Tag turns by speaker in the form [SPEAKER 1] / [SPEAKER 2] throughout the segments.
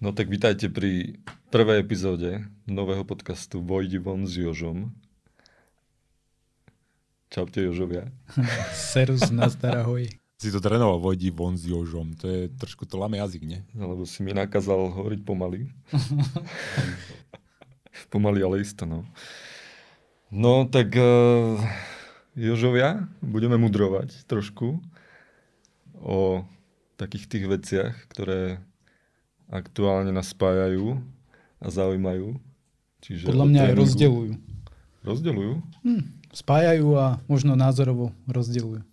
[SPEAKER 1] No tak vítajte pri prvej epizóde nového podcastu Vojdi von s Jožom. Čaute Jožovia.
[SPEAKER 2] Serus, nazdar, ahoj.
[SPEAKER 3] Si to trénoval Vojdi von s Jožom. To je trošku to lame jazyk, nie?
[SPEAKER 1] Lebo si mi nakázal hovoriť pomaly. pomaly, ale isto, no. No tak uh, Jožovia, budeme mudrovať trošku o takých tých veciach, ktoré aktuálne nás spájajú a zaujímajú.
[SPEAKER 2] Čiže Podľa mňa aj rozdeľujú.
[SPEAKER 1] Rozdeľujú?
[SPEAKER 2] Hm, spájajú a možno názorovo rozdeľujú.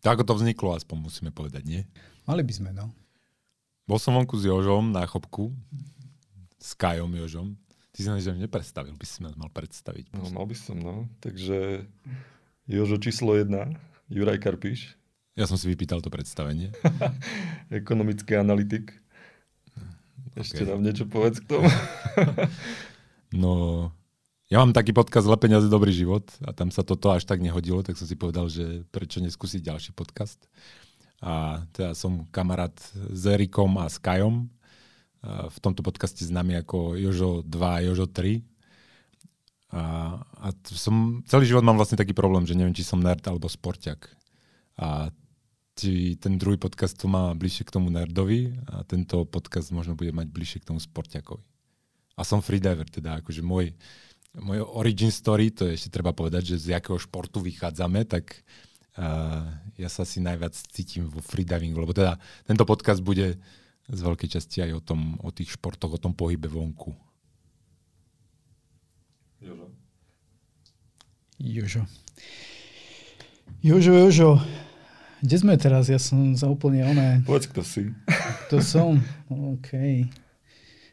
[SPEAKER 3] Tak ako to vzniklo, aspoň musíme povedať, nie?
[SPEAKER 2] Mali by sme, no.
[SPEAKER 3] Bol som vonku s Jožom na chopku, s Kajom Jožom. Ty si nám nepredstavil, by si ma mal predstaviť.
[SPEAKER 1] No, mal by som, no. Takže Jožo číslo jedna, Juraj Karpiš.
[SPEAKER 3] Ja som si vypýtal to predstavenie.
[SPEAKER 1] Ekonomický analytik. Ešte okay. nám niečo povedz k tomu.
[SPEAKER 3] no, ja mám taký podcast Le peniaze, dobrý život a tam sa toto až tak nehodilo, tak som si povedal, že prečo neskúsiť ďalší podcast. A teda som kamarát s Erikom a s Kajom. A v tomto podcaste známy ako Jožo 2 a Jožo 3. A, a som, celý život mám vlastne taký problém, že neviem, či som nerd alebo sportiak. A ten druhý podcast to má bližšie k tomu nerdovi a tento podcast možno bude mať bližšie k tomu sportiakovi. A som freediver, teda akože môj, môj origin story, to je ešte treba povedať, že z jakého športu vychádzame, tak uh, ja sa si najviac cítim vo freedivingu, lebo teda tento podcast bude z veľkej časti aj o, tom, o tých športoch, o tom pohybe vonku.
[SPEAKER 1] Jožo.
[SPEAKER 2] Jožo. Jožo, Jožo. Kde sme teraz? Ja som za úplne oné.
[SPEAKER 1] Povedz, kto si.
[SPEAKER 2] To som. OK.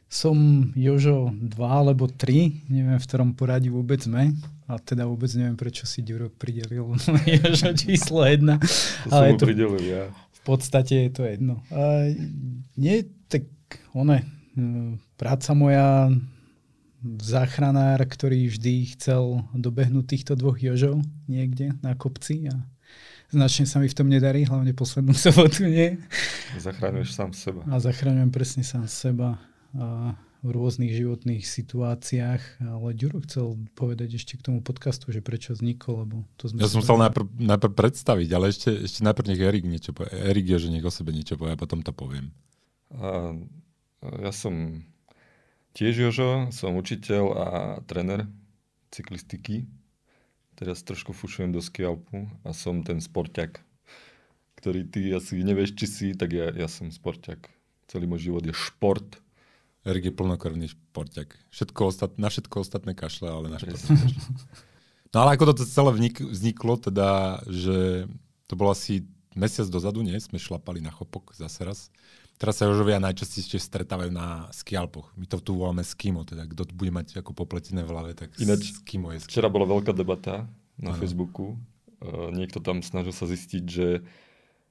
[SPEAKER 2] Som Jožo 2 alebo 3, neviem v ktorom poradí vôbec sme. A teda vôbec neviem, prečo si Ďuro pridelil Jožo číslo 1.
[SPEAKER 1] To ale som to, pridelil ja.
[SPEAKER 2] V podstate je to jedno. A nie, tak one, práca moja, záchranár, ktorý vždy chcel dobehnúť týchto dvoch Jožov niekde na kopci a značne sa mi v tom nedarí, hlavne poslednú sobotu nie.
[SPEAKER 1] Zachráňuješ sám seba.
[SPEAKER 2] A zachráňujem presne sám seba a v rôznych životných situáciách, ale Ďuro chcel povedať ešte k tomu podcastu, že prečo vznikol, lebo to sme...
[SPEAKER 3] Ja som chcel najprv, najprv predstaviť, ale ešte, ešte najprv nech Erik niečo povie. Erik je, že nech o sebe niečo povie a potom to poviem.
[SPEAKER 1] A, ja som tiež Jožo, som učiteľ a tréner cyklistiky teraz trošku fušujem do skialpu a som ten sporťak, ktorý ty asi nevieš, či si, tak ja, ja som sporťak. Celý môj život je šport.
[SPEAKER 3] Erik je plnokrvný šporťak. Všetko ostat, na všetko ostatné kašle, ale na šport. No ale ako to celé vzniklo, teda, že to bolo asi mesiac dozadu, nie? Sme šlapali na chopok zase raz. Teraz sa Jožovia najčastejšie stretávajú na skialpoch. My to tu voláme skimo, teda kto bude mať ako popletené v hlave, tak
[SPEAKER 1] Ináč,
[SPEAKER 3] skimo je
[SPEAKER 1] skimo. Včera bola veľká debata na ano. Facebooku. Uh, niekto tam snažil sa zistiť, že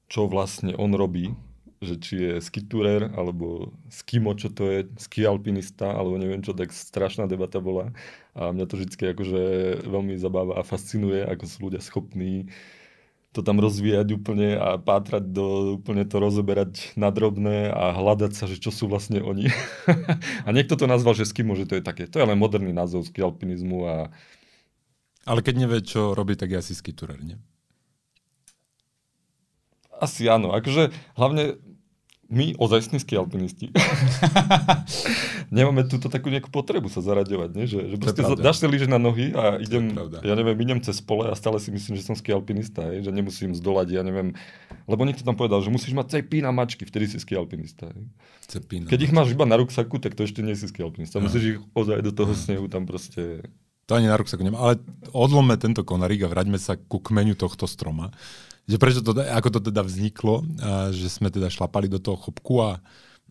[SPEAKER 1] čo vlastne on robí, že či je skitúrer, alebo skimo, čo to je, skialpinista, alebo neviem čo, tak strašná debata bola. A mňa to vždy akože veľmi zabáva a fascinuje, ako sú ľudia schopní uh, to tam rozvíjať úplne a pátrať do, úplne to rozoberať na drobné a hľadať sa, že čo sú vlastne oni. a niekto to nazval, že skimo, že to je také, to je len moderný názov ski alpinizmu a...
[SPEAKER 3] Ale keď nevie, čo robí, tak je asi skiturer, nie?
[SPEAKER 1] Asi áno, akože hlavne my, ozajstní skialpinisti, nemáme túto takú nejakú potrebu sa zaraďovať, nie? že, že proste dáš si lyže na nohy a idem, ja neviem, idem cez pole a stále si myslím, že som skialpinista, hej? že nemusím zdolať, ja neviem, lebo niekto tam povedal, že musíš mať cepy na mačky, vtedy si skialpinista. Keď ich máš iba na ruksaku, tak to ešte nie si skialpinista, musíš ich ozaj do toho snehu tam proste...
[SPEAKER 3] To ani na ruksaku nemá, ale odlome tento konarík a vraťme sa ku kmeňu tohto stroma že prečo to, ako to teda vzniklo, a že sme teda šlapali do toho chopku a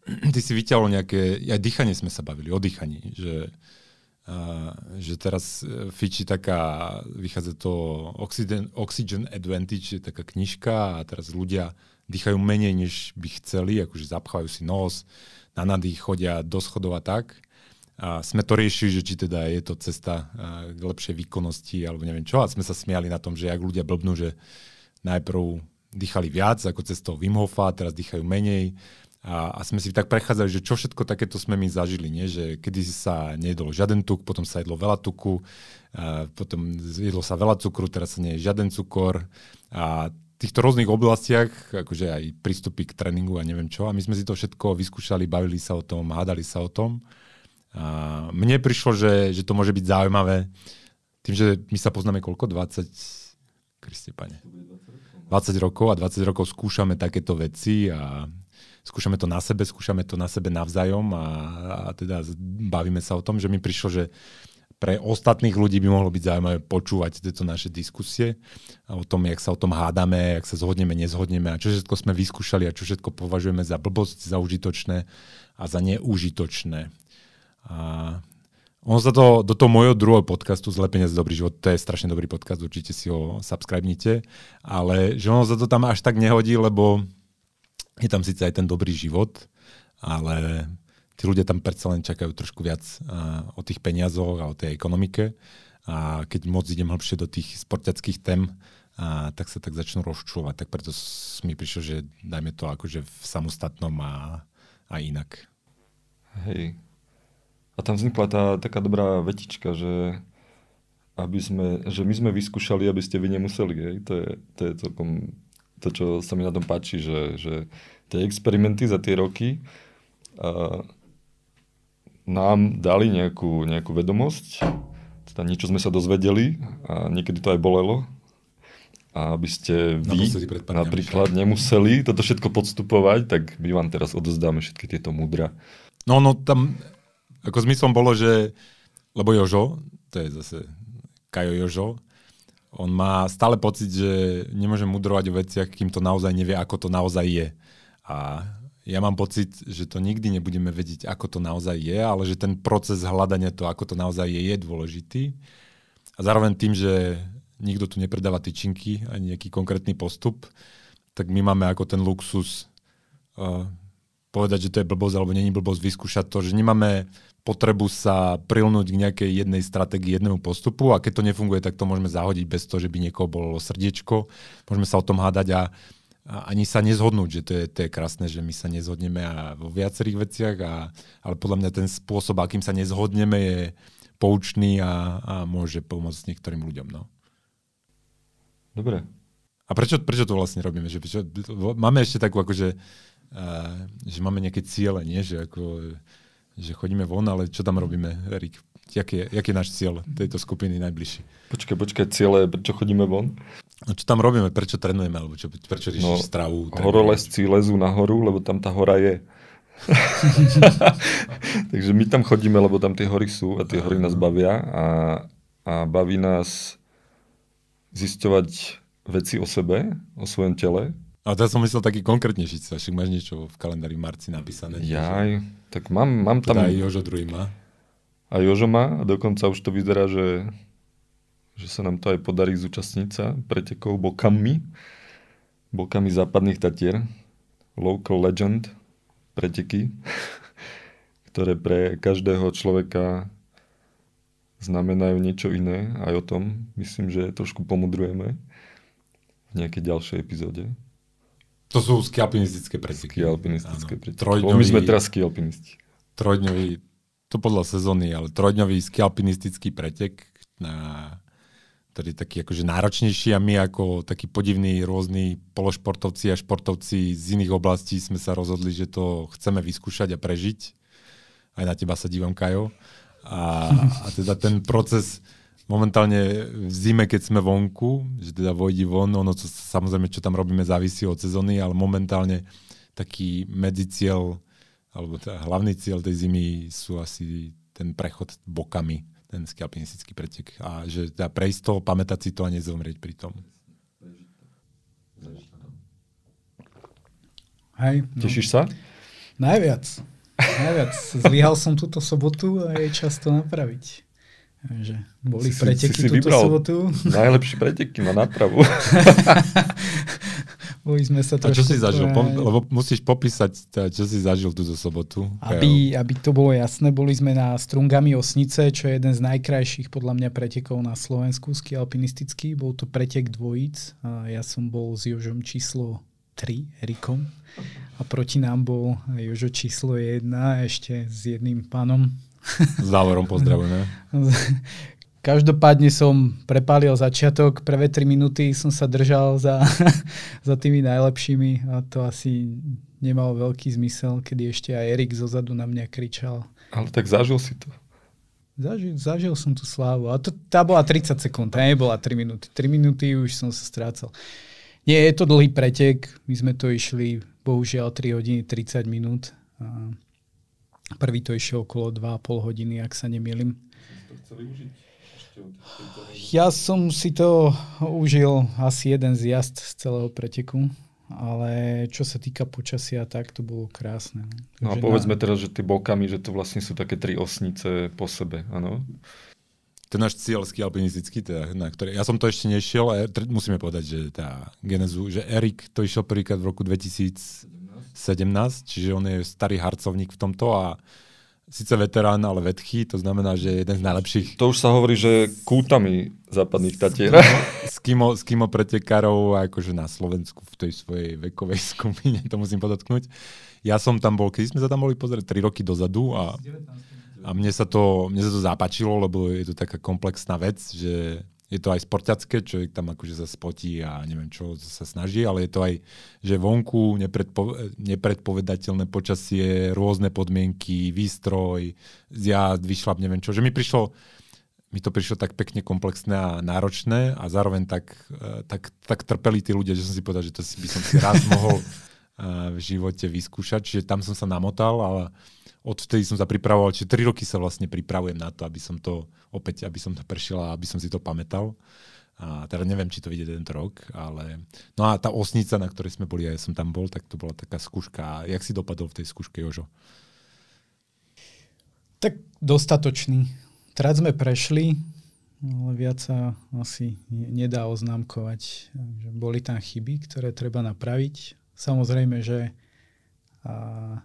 [SPEAKER 3] ty si vyťahol nejaké, aj dýchanie sme sa bavili, o dýchaní, že, a, že teraz e, fiči taká, vychádza to Oxygen, Oxygen Advantage, je taká knižka a teraz ľudia dýchajú menej, než by chceli, akože zapchávajú si nos, na nadých chodia do schodov a tak. A sme to riešili, že či teda je to cesta k lepšej výkonnosti, alebo neviem čo. A sme sa smiali na tom, že ak ľudia blbnú, že najprv dýchali viac ako cez toho Wim Hofa, teraz dýchajú menej A, a sme si tak prechádzali, že čo všetko takéto sme my zažili, nie? že kedy sa nejedlo žiaden tuk, potom sa jedlo veľa tuku, a potom jedlo sa veľa cukru, teraz sa nie žiaden cukor. A v týchto rôznych oblastiach, akože aj prístupy k tréningu a neviem čo. A my sme si to všetko vyskúšali, bavili sa o tom, hádali sa o tom. A mne prišlo, že, že to môže byť zaujímavé, tým, že my sa poznáme koľko? 20, Kriste pane. 20 rokov a 20 rokov skúšame takéto veci a skúšame to na sebe, skúšame to na sebe navzájom a, a teda bavíme sa o tom, že mi prišlo, že pre ostatných ľudí by mohlo byť zaujímavé počúvať tieto naše diskusie o tom, jak sa o tom hádame, jak sa zhodneme, nezhodneme a čo všetko sme vyskúšali a čo všetko považujeme za blbosť, za užitočné a za neužitočné. A ono sa to, do toho môjho druhého podcastu Zlepenie z dobrý život, to je strašne dobrý podcast, určite si ho subscribnite, ale že ono sa to tam až tak nehodí, lebo je tam síce aj ten dobrý život, ale tí ľudia tam predsa len čakajú trošku viac uh, o tých peniazoch a o tej ekonomike. A keď moc idem hlbšie do tých sportiackých tém, a tak sa tak začnú rozčúvať. Tak preto mi prišlo, že dajme to akože v samostatnom a, a inak.
[SPEAKER 1] Hej. A tam vznikla tá taká dobrá vetička, že, aby sme, že my sme vyskúšali, aby ste vy nemuseli. Hej. To, je, to je celkom to, čo sa mi na tom páči, že, že tie experimenty za tie roky a, nám dali nejakú, nejakú vedomosť, teda niečo sme sa dozvedeli a niekedy to aj bolelo. A aby ste vy napríklad nemuseli toto všetko podstupovať, tak my vám teraz odozdáme všetky tieto múdra.
[SPEAKER 3] No, no tam ako zmyslom bolo, že lebo Jožo, to je zase Kajo Jožo, on má stále pocit, že nemôže mudrovať o veciach, kým to naozaj nevie, ako to naozaj je. A ja mám pocit, že to nikdy nebudeme vedieť, ako to naozaj je, ale že ten proces hľadania to, ako to naozaj je, je dôležitý. A zároveň tým, že nikto tu nepredáva tyčinky ani nejaký konkrétny postup, tak my máme ako ten luxus uh, povedať, že to je blbosť alebo není blbosť, vyskúšať to, že nemáme potrebu sa prilnúť k nejakej jednej stratégii, jednému postupu a keď to nefunguje, tak to môžeme zahodiť bez toho, že by niekoho bolo srdiečko. Môžeme sa o tom hádať a a ani sa nezhodnúť, že to je, to je krásne, že my sa nezhodneme a vo viacerých veciach, a, ale podľa mňa ten spôsob, akým sa nezhodneme, je poučný a, a môže pomôcť niektorým ľuďom. No.
[SPEAKER 1] Dobre.
[SPEAKER 3] A prečo, prečo to vlastne robíme? Že, prečo, máme ešte takú akože, uh, že máme nejaké ciele, nie? Že, ako, že chodíme von, ale čo tam robíme, Erik? Jaký je, jaký je náš cieľ tejto skupiny najbližší?
[SPEAKER 1] Počkaj, počkaj, cieľe, prečo chodíme von?
[SPEAKER 3] No čo tam robíme? Prečo trénujeme? Alebo čo, prečo riešiš no, stravu?
[SPEAKER 1] Horolezci lezú nahoru, lebo tam tá hora je. Takže my tam chodíme, lebo tam tie hory sú a tie hory nás bavia a, a baví nás zisťovať veci o sebe, o svojom tele.
[SPEAKER 3] A teraz som myslel taký konkrétnejší cieľ, však máš niečo v kalendári marci napísané.
[SPEAKER 1] Jaj, tak mám, mám
[SPEAKER 3] tam...
[SPEAKER 1] Teda
[SPEAKER 3] aj Jožo druhý má.
[SPEAKER 1] A Jožo má a dokonca už to vyzerá, že že sa nám to aj podarí zúčastniť sa pretekov bokami, bokami západných Tatier, local legend preteky, ktoré pre každého človeka znamenajú niečo iné. Aj o tom myslím, že trošku pomudrujeme v nejakej ďalšej epizóde.
[SPEAKER 3] To sú skialpinistické preteky.
[SPEAKER 1] Skialpinistické preteky. Trojdňový, my sme teraz skialpinisti.
[SPEAKER 3] Trojdňový, to podľa sezóny, ale trojdňový skialpinistický pretek na ktorý je taký akože náročnejší a my ako takí podivní rôzni pološportovci a športovci z iných oblastí sme sa rozhodli, že to chceme vyskúšať a prežiť. Aj na teba sa dívam, Kajo. A, a teda ten proces momentálne v zime, keď sme vonku, že teda vojdi von, ono to, samozrejme, čo tam robíme, závisí od sezóny, ale momentálne taký medzicieľ, alebo teda hlavný cieľ tej zimy sú asi ten prechod bokami ten skialpinistický pretek. A že teda prejsť to, pamätať si to a nezomrieť pri tom.
[SPEAKER 2] Hej,
[SPEAKER 1] no. Tešíš sa?
[SPEAKER 2] Najviac. Najviac. Zlyhal som túto sobotu a je čas to napraviť. Že boli si, preteky si, si túto sobotu.
[SPEAKER 1] Najlepšie preteky na nápravu.
[SPEAKER 2] Boli sme sa
[SPEAKER 3] a čo si zažil? Po, lebo musíš popísať, teda, čo si zažil túto sobotu.
[SPEAKER 2] Aby, aby to bolo jasné, boli sme na Strungami Osnice, čo je jeden z najkrajších podľa mňa pretekov na Slovensku, ski alpinistický. Bol to pretek dvojíc. A ja som bol s Jožom číslo 3 Erikom. A proti nám bol Jožo číslo 1 ešte s jedným pánom.
[SPEAKER 3] S Dávorom pozdravujeme.
[SPEAKER 2] Každopádne som prepálil začiatok, prvé 3 minúty som sa držal za, za tými najlepšími a to asi nemalo veľký zmysel, kedy ešte aj Erik zozadu na mňa kričal.
[SPEAKER 1] Ale tak zažil si to.
[SPEAKER 2] Zažil, zažil som tú slávu. A to, tá bola 30 sekúnd, tá nebola 3 minúty. 3 minúty už som sa strácal. Nie, je to dlhý pretek. My sme to išli, bohužiaľ, 3 hodiny 30 minút. A prvý to išiel okolo 2,5 hodiny, ak sa nemýlim. Ja som si to užil asi jeden z jazd z celého preteku ale čo sa týka počasia, tak to bolo krásne.
[SPEAKER 1] No a povedzme na... teraz, že tie bokami, že to vlastne sú také tri osnice po sebe, áno?
[SPEAKER 3] Ten náš cieľský alpinistický, teda, na ktoré, ja som to ešte nešiel, a musíme povedať, že tá genezu, že Erik to išiel prvýkrát v roku 2017, čiže on je starý harcovník v tomto a síce veterán, ale vedchý, to znamená, že jeden z najlepších.
[SPEAKER 1] To už sa hovorí, že kútami západných Tatier.
[SPEAKER 3] Skimo, skimo pretekárov akože na Slovensku v tej svojej vekovej skupine, to musím podotknúť. Ja som tam bol, keď sme sa tam boli pozrieť 3 roky dozadu a, a mne, sa to, mne sa to zapáčilo, lebo je to taká komplexná vec, že je to aj sportacké, človek tam akože sa spotí a neviem čo sa snaží, ale je to aj, že vonku nepredpo, nepredpovedateľné počasie, rôzne podmienky, výstroj, ja vyšlap, neviem čo. Že mi prišlo, mi to prišlo tak pekne komplexné a náročné a zároveň tak, e, tak, tak trpeli tí ľudia, že som si povedal, že to si, by som si raz mohol e, v živote vyskúšať. Čiže tam som sa namotal, ale odvtedy som sa pripravoval, čiže 3 roky sa vlastne pripravujem na to, aby som to opäť, aby som to prešiel a aby som si to pamätal. A teda neviem, či to vyjde tento rok, ale... No a tá osnica, na ktorej sme boli, ja som tam bol, tak to bola taká skúška. Jak si dopadol v tej skúške, Jožo?
[SPEAKER 2] Tak dostatočný. Teraz sme prešli, ale viac sa asi nedá oznámkovať. Boli tam chyby, ktoré treba napraviť. Samozrejme, že a,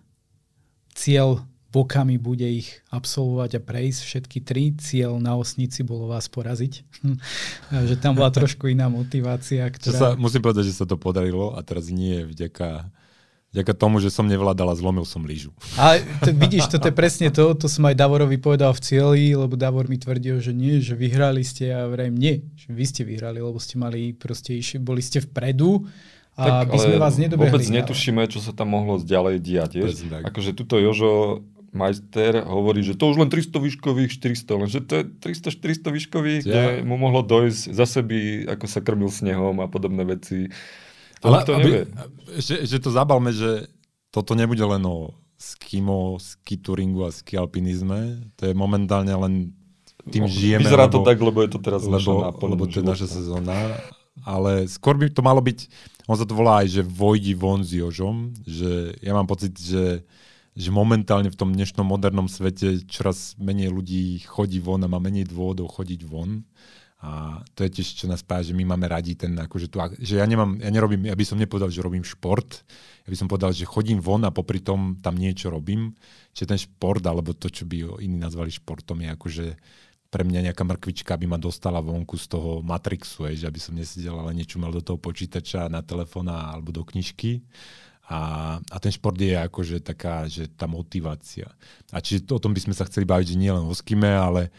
[SPEAKER 2] cieľ bokami bude ich absolvovať a prejsť všetky tri. Cieľ na osnici bolo vás poraziť. že tam bola trošku iná motivácia. Ktorá...
[SPEAKER 3] Sa, musím povedať, že sa to podarilo a teraz nie vďaka Vďaka tomu, že som nevládal a zlomil som lyžu.
[SPEAKER 2] A to, vidíš, toto je presne to, to som aj Davorovi povedal v cieli, lebo Davor mi tvrdil, že nie, že vyhrali ste a vrajím nie, že vy ste vyhrali, lebo ste mali, proste išli, boli ste vpredu a tak, by sme vás nedobehli.
[SPEAKER 1] Vôbec netušíme, čo sa tam mohlo ďalej diať. Akože tuto Jožo majster hovorí, že to už len 300 výškových, 400, lenže to je 300-400 výškových, ja. kde mu mohlo dojsť za seby, ako sa krmil snehom a podobné veci. To Ale to nevie.
[SPEAKER 3] Že, že to zabalme, že toto nebude len o skimo, ski touringu a ski alpinizme. To je momentálne len tým no, žijeme.
[SPEAKER 1] Vyzerá lebo, to tak, lebo je to teraz
[SPEAKER 3] lebo, Lebo to je naša sezóna. Ale skôr by to malo byť, on sa to volá aj, že vojdi von s Jožom, že ja mám pocit, že že momentálne v tom dnešnom modernom svete čoraz menej ľudí chodí von a má menej dôvodov chodiť von. A to je tiež, čo nás spája, že my máme radi ten, akože tu, že ja nemám, ja nerobím, ja by som nepovedal, že robím šport, ja by som povedal, že chodím von a popri tom tam niečo robím. Čiže ten šport, alebo to, čo by iní nazvali športom, je akože pre mňa nejaká mrkvička, aby ma dostala vonku z toho Matrixu, je, že aby som nesedel, ale niečo mal do toho počítača, na telefóna alebo do knižky. A, a ten šport je akože taká, že tá motivácia. A čiže to, o tom by sme sa chceli baviť, že nie len o skime, ale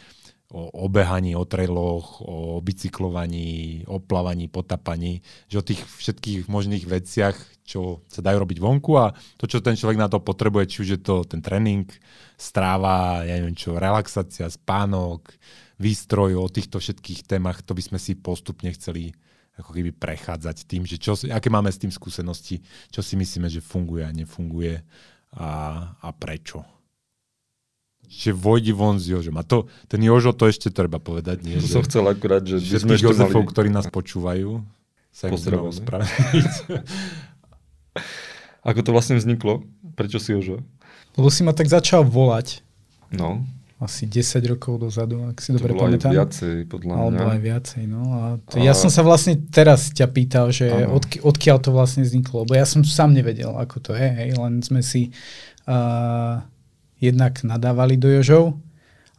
[SPEAKER 3] o obehaní, o trailoch, o bicyklovaní, o plávaní, potapaní, že o tých všetkých možných veciach, čo sa dajú robiť vonku a to, čo ten človek na to potrebuje, či už je to ten tréning, stráva, ja neviem čo, relaxácia, spánok, výstroj, o týchto všetkých témach, to by sme si postupne chceli ako keby prechádzať tým, že čo, aké máme s tým skúsenosti, čo si myslíme, že funguje a nefunguje a, a prečo. Čiže vojdi von s Jožom. A to, ten Jožo, to ešte treba povedať. Nie?
[SPEAKER 1] To že, som chcel akurát, že
[SPEAKER 3] že sme Jozefov, mali... ktorí nás počúvajú, sa im chceme ospravedlniť.
[SPEAKER 1] Ako to vlastne vzniklo? Prečo si Jožo?
[SPEAKER 2] Lebo si ma tak začal volať.
[SPEAKER 1] No
[SPEAKER 2] asi 10 rokov dozadu, ak si to dobre pamätám.
[SPEAKER 1] Aj viacej, podľa mňa.
[SPEAKER 2] Alebo aj viacej, no. A to, a... Ja som sa vlastne teraz ťa pýtal, že odky, odkiaľ to vlastne vzniklo, lebo ja som sám nevedel, ako to je, hej, len sme si uh, jednak nadávali do Jožov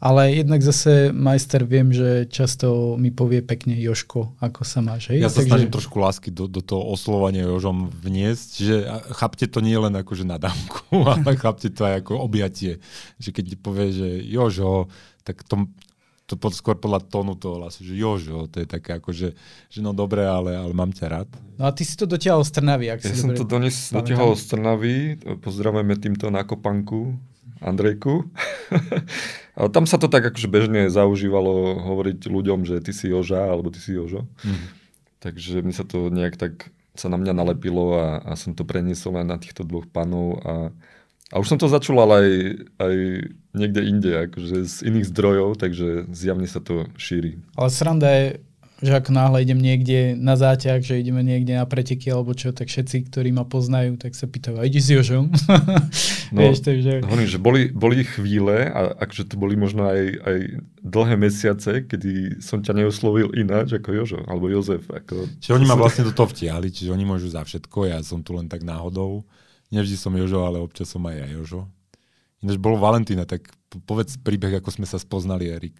[SPEAKER 2] Ale jednak zase majster viem, že často mi povie pekne Joško, ako sa máš. Hej?
[SPEAKER 3] Ja sa Takže... snažím trošku lásky do, do toho oslovania Jožom vniesť, že chápte to nie len ako že nadámku, ale chápte to aj ako objatie. Že keď ti povie, že Jožo, tak to, to pod, skôr podľa tónu toho hlasu, že Jožo, to je také ako, že, že no dobre, ale, ale mám ťa rád.
[SPEAKER 2] No a ty si to dotiahol z Trnavy, ak
[SPEAKER 1] ja
[SPEAKER 2] si
[SPEAKER 1] som to dones, dotiahol z Trnavy, pozdravujeme týmto na kopanku, Andrejku. Tam sa to tak akože bežne zaužívalo hovoriť ľuďom, že ty si Joža, alebo ty si Jožo. Mm. Takže mi sa to nejak tak sa na mňa nalepilo a, a som to preniesol aj na týchto dvoch panov a, a už som to začul ale aj, aj niekde inde, akože z iných zdrojov, takže zjavne sa to šíri.
[SPEAKER 2] Ale sranda je, že ako náhle idem niekde na záťah, že ideme niekde na preteky alebo čo, tak všetci, ktorí ma poznajú, tak sa pýtajú, a ide si Jožom?
[SPEAKER 1] No, Vieš, takže... Hovorím, že boli, boli chvíle, a akže to boli možno aj, aj dlhé mesiace, kedy som ťa neoslovil ináč ako Jožo, alebo Jozef. Ako...
[SPEAKER 3] Čiže oni ma vlastne do toho vtiahli, čiže oni môžu za všetko, ja som tu len tak náhodou. Nevždy som Jožo, ale občas som aj ja Jožo. Ináč bolo Valentína, tak povedz príbeh, ako sme sa spoznali, Erik.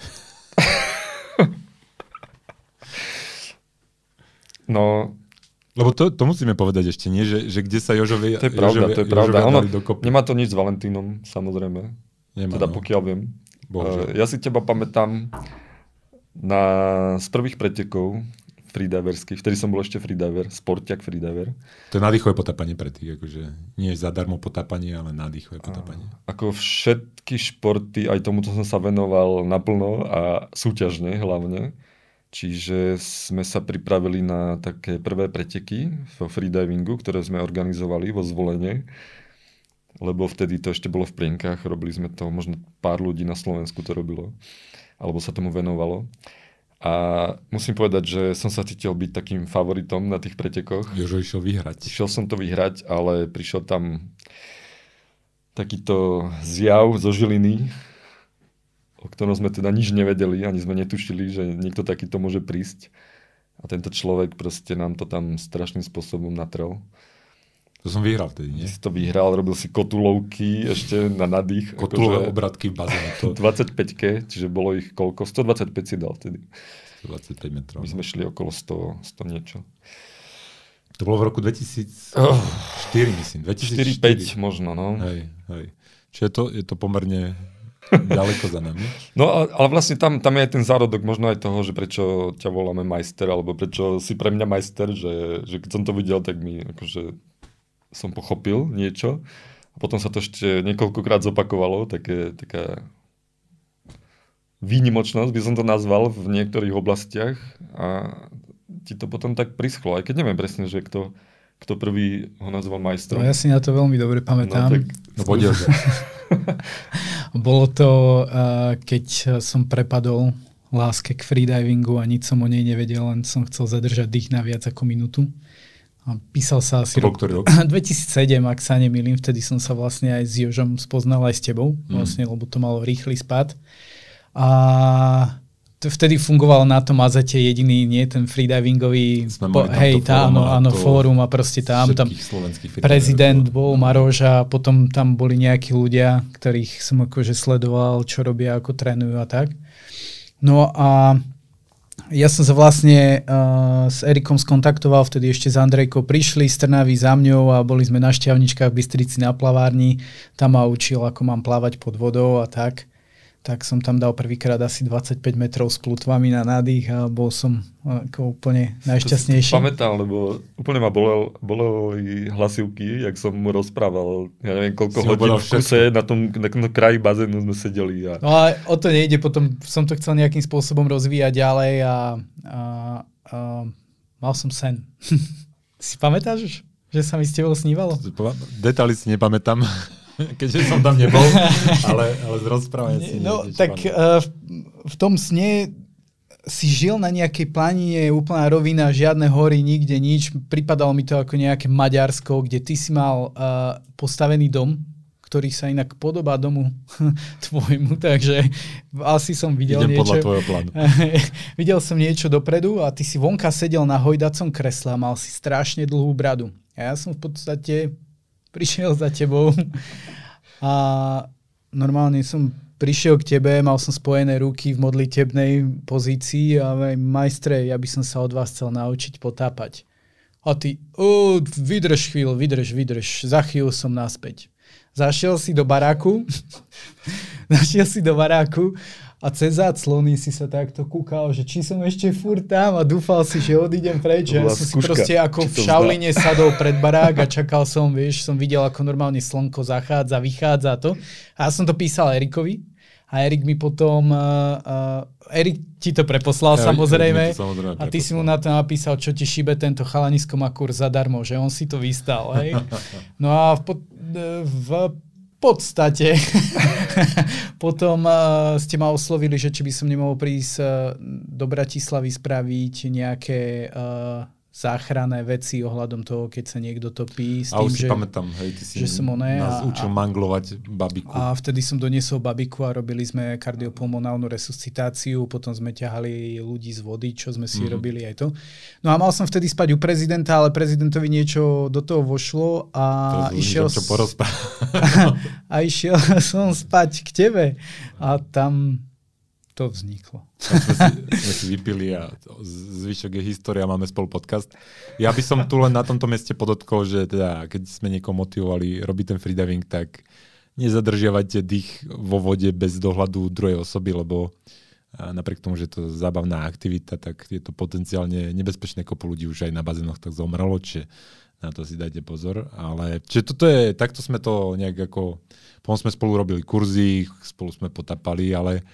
[SPEAKER 1] No,
[SPEAKER 3] lebo to, to musíme povedať ešte, nie? Že, že kde sa Jožovi
[SPEAKER 1] To je pravda, Jožovi, to je pravda. Ono, nemá to nič s Valentínom, samozrejme. Nemá, teda no. pokiaľ viem. Uh, ja si teba pamätám na, z prvých pretekov freediverských, vtedy som bol ešte freediver, sportiak freediver.
[SPEAKER 3] To je nádychové potápanie pre tých, akože nie zadarmo potápanie, ale nádychové potápanie.
[SPEAKER 1] A, ako všetky športy, aj tomuto som sa venoval naplno a súťažne hlavne. Čiže sme sa pripravili na také prvé preteky vo freedivingu, ktoré sme organizovali vo zvolenie, lebo vtedy to ešte bolo v plienkach, robili sme to, možno pár ľudí na Slovensku to robilo, alebo sa tomu venovalo. A musím povedať, že som sa cítil byť takým favoritom na tých pretekoch.
[SPEAKER 3] Jožo išiel vyhrať.
[SPEAKER 1] Išiel som to vyhrať, ale prišiel tam takýto zjav zo Žiliny, o ktorom sme teda nič nevedeli, ani sme netušili, že niekto takýto môže prísť. A tento človek proste nám to tam strašným spôsobom natrel.
[SPEAKER 3] To som vyhral vtedy, nie?
[SPEAKER 1] Si to vyhral, robil si kotulovky ešte na nadých.
[SPEAKER 3] Kotulové akože obratky v bazéne.
[SPEAKER 1] To... 25 čiže bolo ich koľko? 125 si dal vtedy.
[SPEAKER 3] 125 metrov.
[SPEAKER 1] My sme šli okolo 100, 100 niečo.
[SPEAKER 3] To bolo v roku 2004, oh, myslím.
[SPEAKER 1] 2004, 5 možno, no.
[SPEAKER 3] Hej, hej. Čiže to, je to pomerne ďaleko za nami.
[SPEAKER 1] No ale vlastne tam, tam je aj ten zárodok možno aj toho, že prečo ťa voláme majster, alebo prečo si pre mňa majster, že, že keď som to videl, tak mi akože som pochopil niečo. A potom sa to ešte niekoľkokrát zopakovalo, také, taká výnimočnosť by som to nazval v niektorých oblastiach a ti to potom tak prischlo, aj keď neviem presne, že kto, kto prvý ho nazval majstrom.
[SPEAKER 2] No, ja si na to veľmi dobre pamätám. No, tak...
[SPEAKER 3] no,
[SPEAKER 2] Bolo to, uh, keď som prepadol láske k freedivingu a nič som o nej nevedel, len som chcel zadržať dých na viac ako minútu. A písal sa asi
[SPEAKER 3] rok, rok?
[SPEAKER 2] 2007, ak sa nemýlim, vtedy som sa vlastne aj s Jožom spoznal aj s tebou, mm. vlastne, lebo to malo rýchly spad. A vtedy fungoval na tom Azete jediný, nie ten freedivingový, po, hej, tá, áno, áno, fórum a proste tam, tam prezident bol Maroš a potom tam boli nejakí ľudia, ktorých som akože sledoval, čo robia, ako trénujú a tak. No a ja som sa vlastne uh, s Erikom skontaktoval, vtedy ešte s Andrejkou prišli z Trnavy za mňou a boli sme na šťavničkách v Bystrici na plavárni. Tam ma učil, ako mám plávať pod vodou a tak tak som tam dal prvýkrát asi 25 metrov s plutvami na nádych a bol som ako úplne najšťastnejší.
[SPEAKER 1] To si pamätám, lebo úplne ma bolel, boleli hlasivky, jak som mu rozprával. Ja neviem, koľko si hodín v kuse na tom, na tom kraji bazénu sme sedeli. A...
[SPEAKER 2] No a o to nejde, potom som to chcel nejakým spôsobom rozvíjať ďalej a, a, a mal som sen. si pamätáš, že sa mi s tebou snívalo?
[SPEAKER 3] Detaily si nepamätám. keďže som tam nebol, ale, ale z rozprávania si...
[SPEAKER 2] No, tak uh, v, v tom sne si žil na nejakej planine, úplná rovina, žiadne hory, nikde nič. Pripadalo mi to ako nejaké Maďarsko, kde ty si mal uh, postavený dom, ktorý sa inak podobá domu tvojmu, takže asi som videl
[SPEAKER 3] Idem
[SPEAKER 2] niečo.
[SPEAKER 3] podľa tvojho plánu.
[SPEAKER 2] videl som niečo dopredu a ty si vonka sedel na hojdacom kresle a mal si strašne dlhú bradu. A ja som v podstate prišiel za tebou a normálne som prišiel k tebe, mal som spojené ruky v modlitebnej pozícii a majstre, ja by som sa od vás chcel naučiť potápať. A ty, o, vydrž chvíľu, vydrž, vydrž, za chvíľu som naspäť. Zašiel si do baráku, zašiel si do baráku a cez záclony si sa takto kúkal, že či som ešte furt tam a dúfal si, že odídem preč. Ja som skúška, si proste ako v Šauline sadol pred barák a čakal som, vieš, som videl, ako normálne slnko zachádza, vychádza to. A ja som to písal Erikovi a Erik mi potom, uh, uh, Erik ti to preposlal ja, samozrejme, to samozrejme a ty si mu na to napísal, čo ti šibe tento chalanisko má kurz zadarmo, že on si to vystal. Hej? No a v, v podstate. Potom uh, ste ma oslovili, že či by som nemohol prísť uh, do Bratislavy spraviť nejaké uh, záchranné veci ohľadom toho, keď sa niekto topí. S
[SPEAKER 3] a
[SPEAKER 2] tým,
[SPEAKER 3] už si
[SPEAKER 2] že,
[SPEAKER 3] pamätám, hej, ty si
[SPEAKER 2] že som oné,
[SPEAKER 3] nás a, učil manglovať babiku.
[SPEAKER 2] A vtedy som doniesol babiku a robili sme kardiopulmonálnu resuscitáciu, potom sme ťahali ľudí z vody, čo sme si mm-hmm. robili aj to. No a mal som vtedy spať u prezidenta, ale prezidentovi niečo do toho vošlo a
[SPEAKER 3] to
[SPEAKER 2] išiel...
[SPEAKER 3] Čo
[SPEAKER 2] a išiel som spať k tebe a tam to vzniklo.
[SPEAKER 3] Sme si, si vypili a zvyšok je história, máme spolu podcast. Ja by som tu len na tomto mieste podotkol, že teda, keď sme niekoho motivovali robiť ten freediving, tak nezadržiavajte dých vo vode bez dohľadu druhej osoby, lebo napriek tomu, že je to zábavná aktivita, tak je to potenciálne nebezpečné. Kopu ľudí už aj na bazénoch tak zomrelo, čiže na to si dajte pozor. Ale čiže toto je, takto sme to nejak ako, potom sme spolu robili kurzy, spolu sme potapali, ale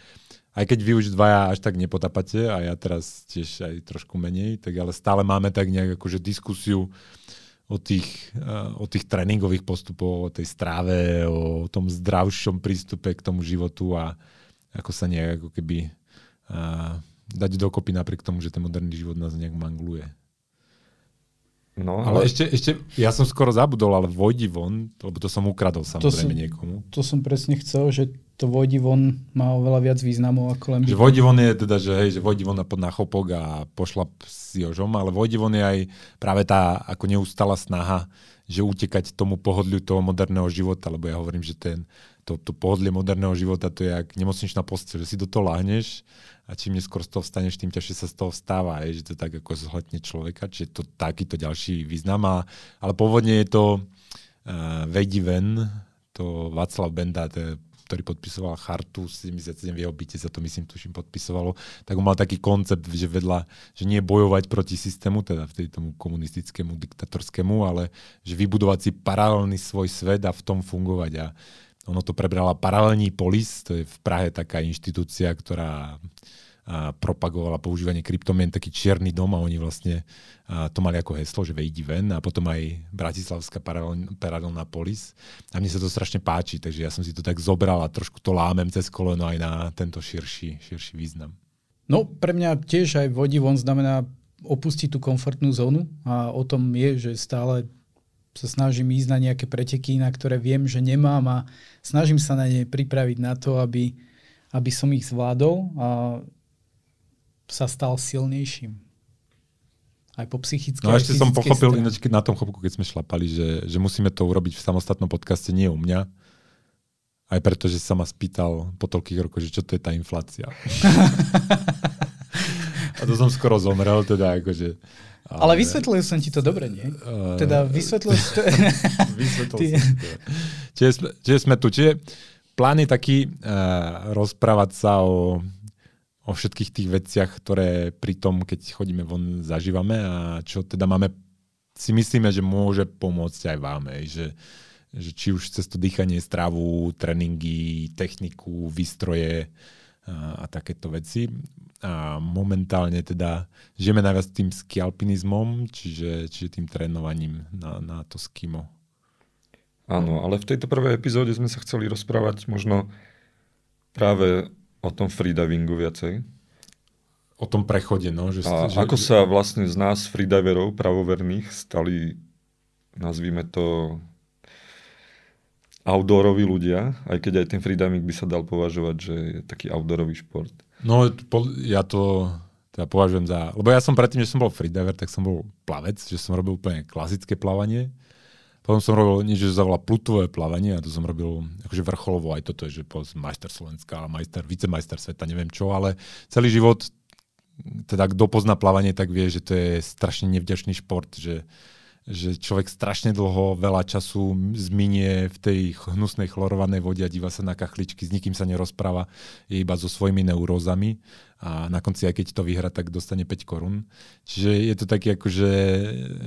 [SPEAKER 3] aj keď vy už dvaja až tak nepotapate a ja teraz tiež aj trošku menej, tak ale stále máme tak nejak akože diskusiu o tých, uh, o tých tréningových postupoch, o tej stráve, o tom zdravšom prístupe k tomu životu a ako sa nejak ako keby uh, dať dokopy napriek tomu, že ten moderný život nás nejak mangluje. No, ale... ale ešte, ešte, ja som skoro zabudol, ale Vojdi von, lebo to som ukradol samozrejme to som, niekomu.
[SPEAKER 2] To som presne chcel, že to Vojdi von má oveľa viac významov ako len...
[SPEAKER 3] Že Vojdi von je teda, že, hej, že Vojdi von pod nachopok a pošlap s Jožom, ale Vojdi von je aj práve tá ako neustala snaha, že utekať tomu pohodliu toho moderného života, lebo ja hovorím, že ten, to, to pohodlie moderného života to je jak nemocničná posteľ, že si do toho láhneš a čím neskôr z toho vstaneš, tým ťažšie sa z toho vstáva, je, že to tak ako zhletne človeka, čiže to takýto ďalší význam. A, ale pôvodne je to uh, Vejdi Ven, to Václav Benda, to je ktorý podpisoval chartu 77 v jeho byte, sa to myslím tuším podpisovalo, tak on mal taký koncept, že vedľa, že nie bojovať proti systému, teda vtedy tomu komunistickému, diktatorskému, ale že vybudovať si paralelný svoj svet a v tom fungovať. A ono to prebrala paralelní polis, to je v Prahe taká inštitúcia, ktorá propagovala používanie kryptomien, taký čierny dom a oni vlastne to mali ako heslo, že vejdi ven a potom aj Bratislavská paralelná polis. A mne sa to strašne páči, takže ja som si to tak zobral a trošku to lámem cez koleno aj na tento širší, širší význam.
[SPEAKER 2] No pre mňa tiež aj vodi von znamená opustiť tú komfortnú zónu a o tom je, že stále sa snažím ísť na nejaké preteky, na ktoré viem, že nemám a snažím sa na ne pripraviť na to, aby, aby som ich zvládol a sa stal silnejším. Aj po psychické.
[SPEAKER 3] No a ešte som pochopil, ináč na tom chopku, keď sme šlapali, že, že musíme to urobiť v samostatnom podcaste, nie u mňa. Aj preto, že sa ma spýtal po toľkých rokoch, že čo to je tá inflácia. a to som skoro zomrel, teda akože
[SPEAKER 2] ale, ale vysvetlil som ti to dobre, nie? Uh, teda vysvetlil si to...
[SPEAKER 3] vysvetlil ty... som to. Čiže čiže sme tu. Čiže plán je taký uh, rozprávať sa o, o všetkých tých veciach, ktoré pri tom, keď chodíme von, zažívame a čo teda máme, si myslíme, že môže pomôcť aj vám. Že, že či už cez to dýchanie, stravu, tréningy, techniku, výstroje a, a takéto veci a momentálne teda žijeme najviac tým skialpinizmom, čiže, čiže tým trénovaním na, na to skimo.
[SPEAKER 1] Áno, ale v tejto prvej epizóde sme sa chceli rozprávať možno práve o tom freedivingu viacej.
[SPEAKER 3] O tom prechode, no. Že,
[SPEAKER 1] a že, ako sa vlastne z nás freediverov pravoverných stali, nazvime to, outdooroví ľudia, aj keď aj ten freediving by sa dal považovať, že je taký outdoorový šport.
[SPEAKER 3] No, ja to teda považujem za... Lebo ja som predtým, že som bol freediver, tak som bol plavec, že som robil úplne klasické plávanie. Potom som robil niečo, že zavolá plutové plávanie a to som robil akože vrcholovo, aj toto je, že majster Slovenska, majster, vicemajster sveta, neviem čo, ale celý život, teda kto pozná plávanie, tak vie, že to je strašne nevďačný šport, že že človek strašne dlho, veľa času zminie v tej hnusnej chlorovanej vode a díva sa na kachličky, s nikým sa nerozpráva, je iba so svojimi neurózami a na konci, aj keď to vyhra, tak dostane 5 korún. Čiže je to taký akože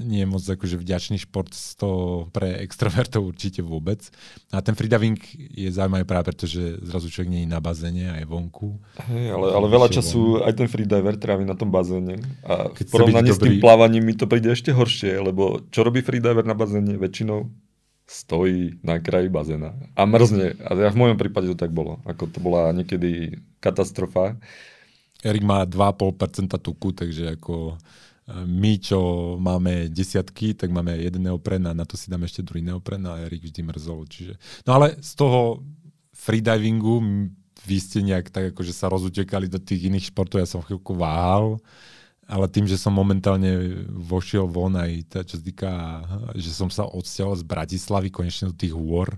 [SPEAKER 3] nie je moc akože vďačný šport to pre extrovertov určite vôbec. A ten freediving je zaujímavý práve preto, že zrazu človek nie je na bazéne a je vonku.
[SPEAKER 1] Hey, ale, ale veľa času von. aj ten freediver trávi na tom bazéne. A keď v porovnaní s tým plávaním mi to príde ešte horšie, lebo čo robí freediver na bazéne väčšinou? stojí na kraji bazéna a mrzne. A v mojom prípade to tak bolo. Ako to bola niekedy katastrofa.
[SPEAKER 3] Erik má 2,5% tuku, takže ako e, my, čo máme desiatky, tak máme jeden neopren a na to si dáme ešte druhý neopren a Erik vždy mrzol. Čiže... No ale z toho freedivingu vy ste nejak tak akože sa rozutekali do tých iných športov, ja som chvíľku váhal, ale tým, že som momentálne vošiel von aj tá, čo týka, že som sa odsťahoval z Bratislavy konečne do tých hôr,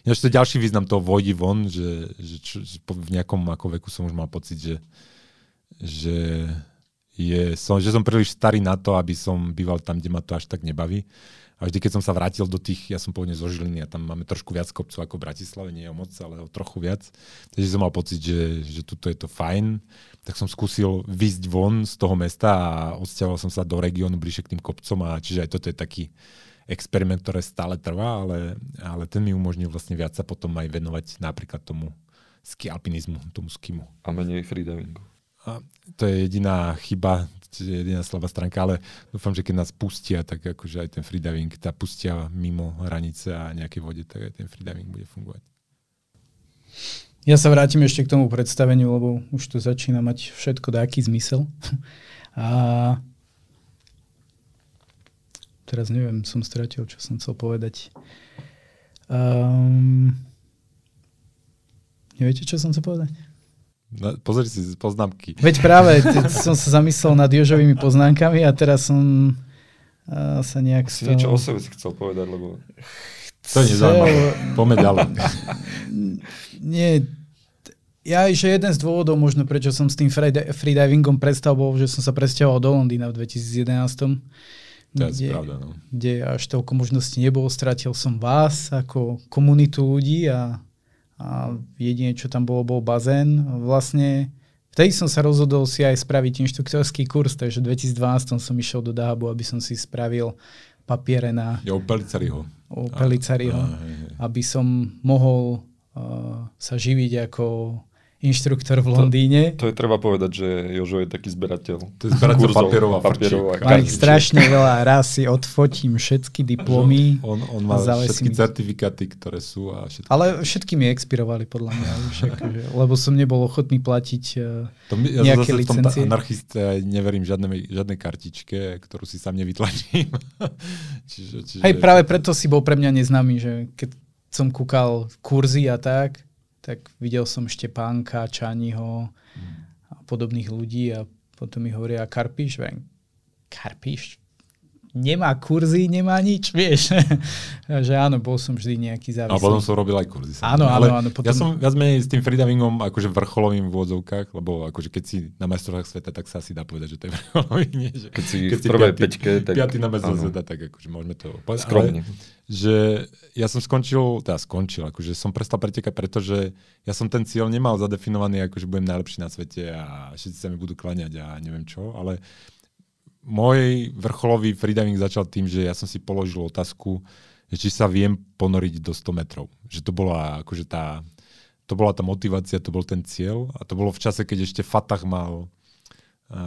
[SPEAKER 3] Ináč to ďalší význam toho vojdi von, že, že, čo, že v nejakom ako veku som už mal pocit, že že, je, som, že som príliš starý na to, aby som býval tam, kde ma to až tak nebaví. A vždy, keď som sa vrátil do tých, ja som pôvodne zo Žiliny a tam máme trošku viac kopcov ako v Bratislave, nie o moc, ale o trochu viac. Takže som mal pocit, že, že tuto je to fajn. Tak som skúsil výjsť von z toho mesta a odsťahoval som sa do regiónu bližšie k tým kopcom a čiže aj toto je taký experiment, ktoré stále trvá, ale, ale ten mi umožnil vlastne viac sa potom aj venovať napríklad tomu ski alpinizmu, tomu skimu.
[SPEAKER 1] A menej freedivingu.
[SPEAKER 3] To je jediná chyba, jediná slabá stránka, ale dúfam, že keď nás pustia, tak akože aj ten freediving, tá pustia mimo hranice a nejaké vode, tak aj ten freediving bude fungovať.
[SPEAKER 2] Ja sa vrátim ešte k tomu predstaveniu, lebo už to začína mať všetko dáky zmysel. A teraz neviem, som stratil, čo som chcel povedať. Um, neviete, čo som chcel povedať?
[SPEAKER 3] Pozri si poznámky.
[SPEAKER 2] Veď práve, som sa zamyslel nad Jožovými poznámkami a teraz som uh, sa nejak...
[SPEAKER 1] Si niečo o sebe si chcel povedať, lebo...
[SPEAKER 3] To je nezaujímavé. Poďme ďalej.
[SPEAKER 2] Nie, ja že jeden z dôvodov možno, prečo som s tým freedivingom prestal, bol, že som sa presťahoval do Londýna v 2011.
[SPEAKER 3] To je pravda, no.
[SPEAKER 2] kde až toľko možností nebolo. Stratil som vás ako komunitu ľudí a a jedine, čo tam bolo, bol bazén. Vlastne vtedy som sa rozhodol si aj spraviť inštruktorský kurz, takže v 2012 som išiel do Dahabu, aby som si spravil papiere na...
[SPEAKER 3] Ja u Pelicariho.
[SPEAKER 2] U Pelicariho, aby som mohol uh, sa živiť ako inštruktor v Londýne.
[SPEAKER 1] To, to je treba povedať, že Jožo je taký zberateľ.
[SPEAKER 3] To je zberateľ papierov a
[SPEAKER 2] papierov a Mám ich strašne veľa. Raz si odfotím všetky diplomy.
[SPEAKER 3] On, on má všetky certifikáty, ktoré sú. A všetky...
[SPEAKER 2] Ale všetky mi expirovali podľa mňa. Však, že, lebo som nebol ochotný platiť uh, to my, ja nejaké zase licencie.
[SPEAKER 3] V tom anarchiste neverím žiadnej, žiadnej kartičke, ktorú si sám nevytlačím.
[SPEAKER 2] čiže, čiže... Hej, práve preto si bol pre mňa neznámy, že keď som kúkal kurzy a tak, tak videl som Štepánka, Čaniho a podobných ľudí a potom mi hovoria Karpíš, viem, Karpíš? Nemá kurzy, nemá nič, vieš. že áno, bol som vždy nejaký závislý.
[SPEAKER 3] A potom som robil aj kurzy.
[SPEAKER 2] Áno, áno, áno.
[SPEAKER 3] Potom... Ja som viac menej s tým freedivingom akože vrcholovým v vôdzovkách, lebo akože keď si na majstrovách sveta, tak sa asi dá povedať, že to je vrcholový. Nie, že
[SPEAKER 1] keď si keď v prvej piatý, peťke,
[SPEAKER 3] tak... Piatý na majstrovách sveta, tak akože môžeme to
[SPEAKER 1] povedať. Skromne. Ale,
[SPEAKER 3] že ja som skončil, teda skončil, akože som prestal pretekať, pretože ja som ten cieľ nemal zadefinovaný, akože budem najlepší na svete a všetci sa mi budú klaňať a neviem čo, ale môj vrcholový freediving začal tým, že ja som si položil otázku, či sa viem ponoriť do 100 metrov. Že to bola akože tá, to bola tá motivácia, to bol ten cieľ a to bolo v čase, keď ešte Fatah mal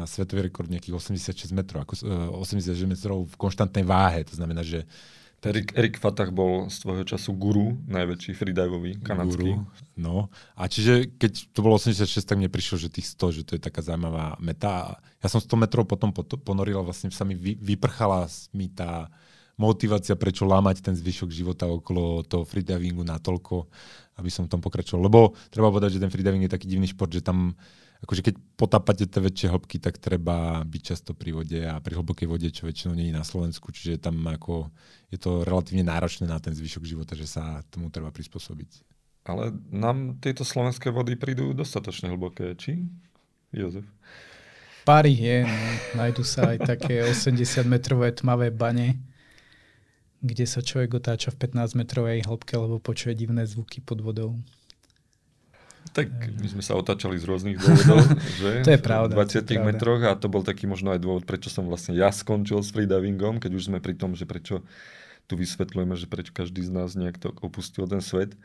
[SPEAKER 3] svetový rekord nejakých 86 metrov, ako, 86 e, metrov v konštantnej váhe. To znamená, že
[SPEAKER 1] Erik, Erik Fatah bol z tvojho času guru, najväčší freedivový kanadský. Guru,
[SPEAKER 3] no. A čiže keď to bolo 86, tak mne prišlo, že tých 100, že to je taká zaujímavá meta. Ja som 100 metrov potom ponoril a vlastne sa mi vyprchala mi tá motivácia, prečo lámať ten zvyšok života okolo toho freedivingu natoľko, aby som v tom pokračoval. Lebo treba povedať, že ten freediving je taký divný šport, že tam akože keď potápate tie väčšie hĺbky, tak treba byť často pri vode a pri hlbokej vode, čo väčšinou nie je na Slovensku, čiže tam ako je to relatívne náročné na ten zvyšok života, že sa tomu treba prispôsobiť.
[SPEAKER 1] Ale nám tieto slovenské vody prídu dostatočne hlboké, či? Jozef?
[SPEAKER 2] Pár ich je, no. nájdu sa aj také 80-metrové tmavé bane, kde sa človek otáča v 15-metrovej hĺbke, lebo počuje divné zvuky pod vodou.
[SPEAKER 1] Tak my sme sa otáčali z rôznych dôvodov, že?
[SPEAKER 2] to je pravda.
[SPEAKER 1] V 20
[SPEAKER 2] je pravda.
[SPEAKER 1] metroch a to bol taký možno aj dôvod, prečo som vlastne ja skončil s freedivingom, keď už sme pri tom, že prečo tu vysvetľujeme, že prečo každý z nás nejak to opustil ten svet,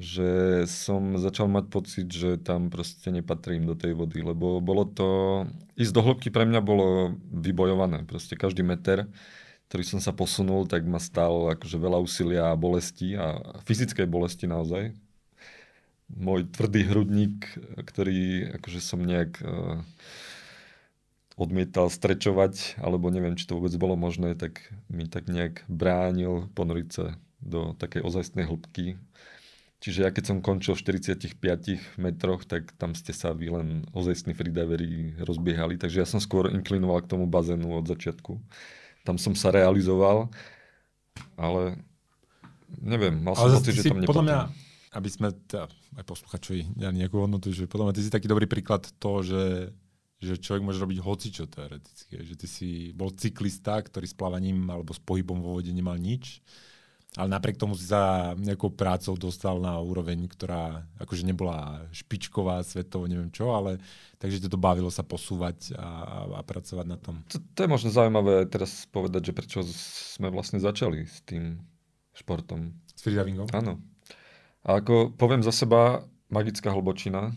[SPEAKER 1] že som začal mať pocit, že tam proste nepatrím do tej vody, lebo bolo to, ísť do hĺbky pre mňa bolo vybojované, proste každý meter, ktorý som sa posunul, tak ma stál akože veľa úsilia a bolesti a fyzickej bolesti naozaj, môj tvrdý hrudník, ktorý akože som nejak uh, odmietal strečovať, alebo neviem, či to vôbec bolo možné, tak mi tak nejak bránil ponoriť sa do takej ozajstnej hĺbky. Čiže ja keď som končil v 45 metroch, tak tam ste sa vy len ozajstní freediveri rozbiehali, takže ja som skôr inklinoval k tomu bazénu od začiatku. Tam som sa realizoval, ale neviem, mal som pocit, že tam
[SPEAKER 3] Podľa mňa, aby sme, teda, aj posluchačovi ja nejakú hodnotu, že podľa mňa ty si taký dobrý príklad toho, že, že človek môže robiť hocičo teoreticky. Že ty si bol cyklista, ktorý s plávaním alebo s pohybom vo vode nemal nič, ale napriek tomu si sa nejakou prácou dostal na úroveň, ktorá akože nebola špičková, svetovo, neviem čo, ale takže to bavilo sa posúvať a, a pracovať na tom.
[SPEAKER 1] To, to je možno zaujímavé teraz povedať, že prečo sme vlastne začali s tým športom.
[SPEAKER 3] S freedivingom?
[SPEAKER 1] Áno. A ako poviem za seba, magická hlbočina.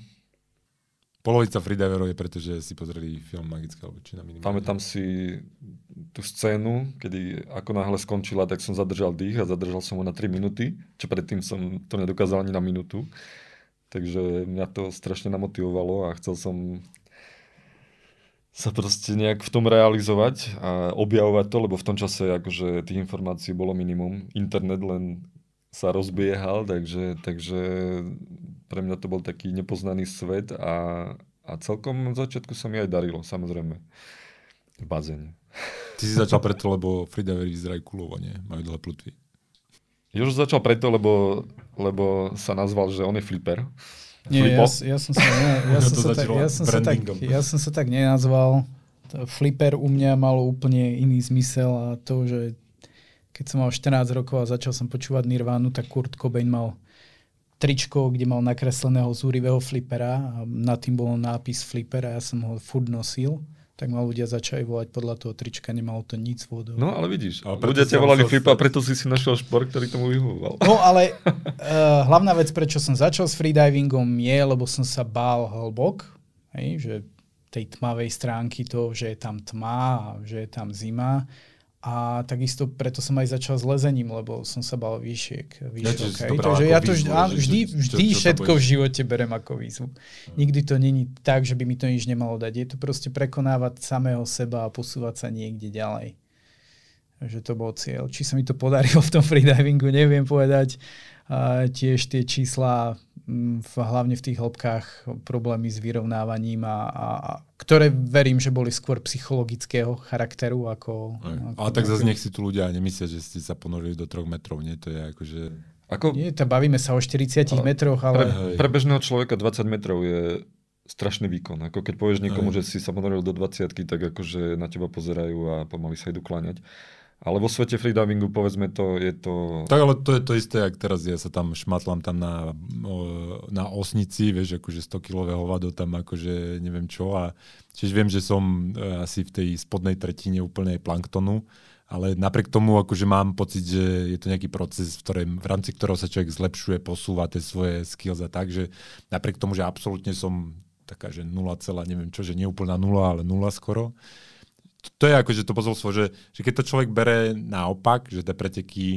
[SPEAKER 3] Polovica freediverov je, pretože si pozreli film Magická hlbočina.
[SPEAKER 1] Minimálne. Pamätám si tú scénu, kedy ako náhle skončila, tak som zadržal dých a zadržal som ho na 3 minúty, čo predtým som to nedokázal ani na minútu. Takže mňa to strašne namotivovalo a chcel som sa proste nejak v tom realizovať a objavovať to, lebo v tom čase akože tých informácií bolo minimum. Internet len sa rozbiehal, takže, takže pre mňa to bol taký nepoznaný svet a, a celkom v začiatku sa mi aj darilo, samozrejme, v bazéne.
[SPEAKER 3] Ty si začal preto, lebo freediveri vyzerajú kulovo, nie? Majú dlhé plutvy.
[SPEAKER 1] Už začal preto, lebo, lebo sa nazval, že on je flipper.
[SPEAKER 2] Nie, ja, ja, som sa, ne, ja, som sa tak, ja, som sa tak, ja som sa tak nenazval. Flipper u mňa malo úplne iný zmysel a to, že keď som mal 14 rokov a začal som počúvať Nirvánu, tak Kurt Cobain mal tričko, kde mal nakresleného zúrivého flipera a nad tým bol nápis flipper a ja som ho furt nosil tak ma ľudia začali volať podľa toho trička, nemalo to nic vodou.
[SPEAKER 1] No ale vidíš, ale ľudia ťa volali flip a preto si si našiel šport, ktorý tomu vyhovoval.
[SPEAKER 2] No ale uh, hlavná vec, prečo som začal s freedivingom je, lebo som sa bál hlbok, hej, že tej tmavej stránky to, že je tam tma a že je tam zima a takisto preto som aj začal s lezením, lebo som sa bal výšiek. výšiek ja, okay. Takže ja to vždy, výzvu, vždy, vždy čo, čo všetko v živote berem ako výzvu. Nikdy to není tak, že by mi to nič nemalo dať. Je to proste prekonávať samého seba a posúvať sa niekde ďalej. Takže to bol cieľ. Či sa mi to podarilo v tom freedivingu, neviem povedať. A tiež tie čísla v, hlavne v tých hĺbkách problémy s vyrovnávaním a, a, a ktoré verím, že boli skôr psychologického charakteru ako...
[SPEAKER 3] ako ale tak zase nech si tu ľudia nemyslia, že ste sa ponorili do troch metrov, nie? To je akože...
[SPEAKER 2] Ako... Nie, to bavíme sa o 40 ale metroch, ale...
[SPEAKER 1] Pre, pre bežného človeka 20 metrov je strašný výkon. Ako keď povieš niekomu, Aj. že si sa ponoril do 20 tak akože na teba pozerajú a pomaly sa idú kláňať. Ale vo svete freedivingu, povedzme to, je to...
[SPEAKER 3] Tak ale to je to isté, ak teraz ja sa tam šmatlam tam na, na osnici, vieš, akože 100 kilové hovado tam akože neviem čo a čiže viem, že som e, asi v tej spodnej tretine úplne planktonu, ale napriek tomu akože mám pocit, že je to nejaký proces, v, ktorém, v rámci ktorého sa človek zlepšuje, posúva tie svoje skills a tak, že napriek tomu, že absolútne som taká, že 0, neviem čo, že nie úplná nula, ale nula skoro, to je ako, že to posolstvo, že, že keď to človek bere naopak, že tie preteky,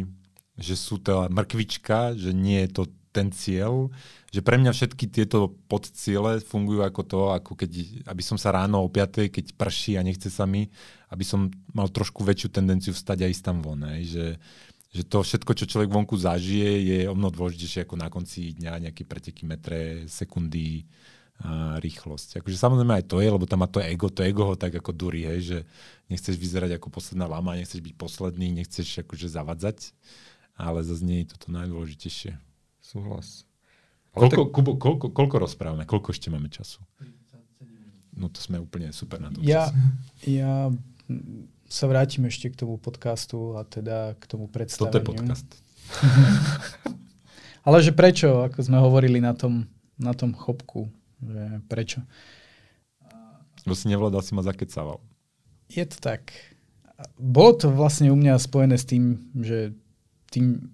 [SPEAKER 3] že sú to mrkvička, že nie je to ten cieľ, že pre mňa všetky tieto podciele fungujú ako to, ako keď, aby som sa ráno o 5, keď prší a nechce sa mi, aby som mal trošku väčšiu tendenciu vstať a ísť tam von. Že, že to všetko, čo človek vonku zažije, je o mnoho dôležitejšie ako na konci dňa nejaké preteky metre, sekundy, a rýchlosť. Akože samozrejme aj to je, lebo tam má to ego, to ego ho tak ako durí, hej, že nechceš vyzerať ako posledná lama, nechceš byť posledný, nechceš akože zavadzať, ale zase nie je toto najdôležitejšie.
[SPEAKER 1] Súhlas.
[SPEAKER 3] koľko, tak... Kubo, koľko, koľko rozprávame? Koľko ešte máme času? No to sme úplne super na tom.
[SPEAKER 2] Ja, ja sa vrátim ešte k tomu podcastu a teda k tomu predstaveniu.
[SPEAKER 3] Toto je podcast.
[SPEAKER 2] ale že prečo, ako sme hovorili na tom, na tom chopku, že prečo?
[SPEAKER 3] Lebo si nevládal, si ma zakecával.
[SPEAKER 2] Je to tak. Bolo to vlastne u mňa spojené s tým, že tým,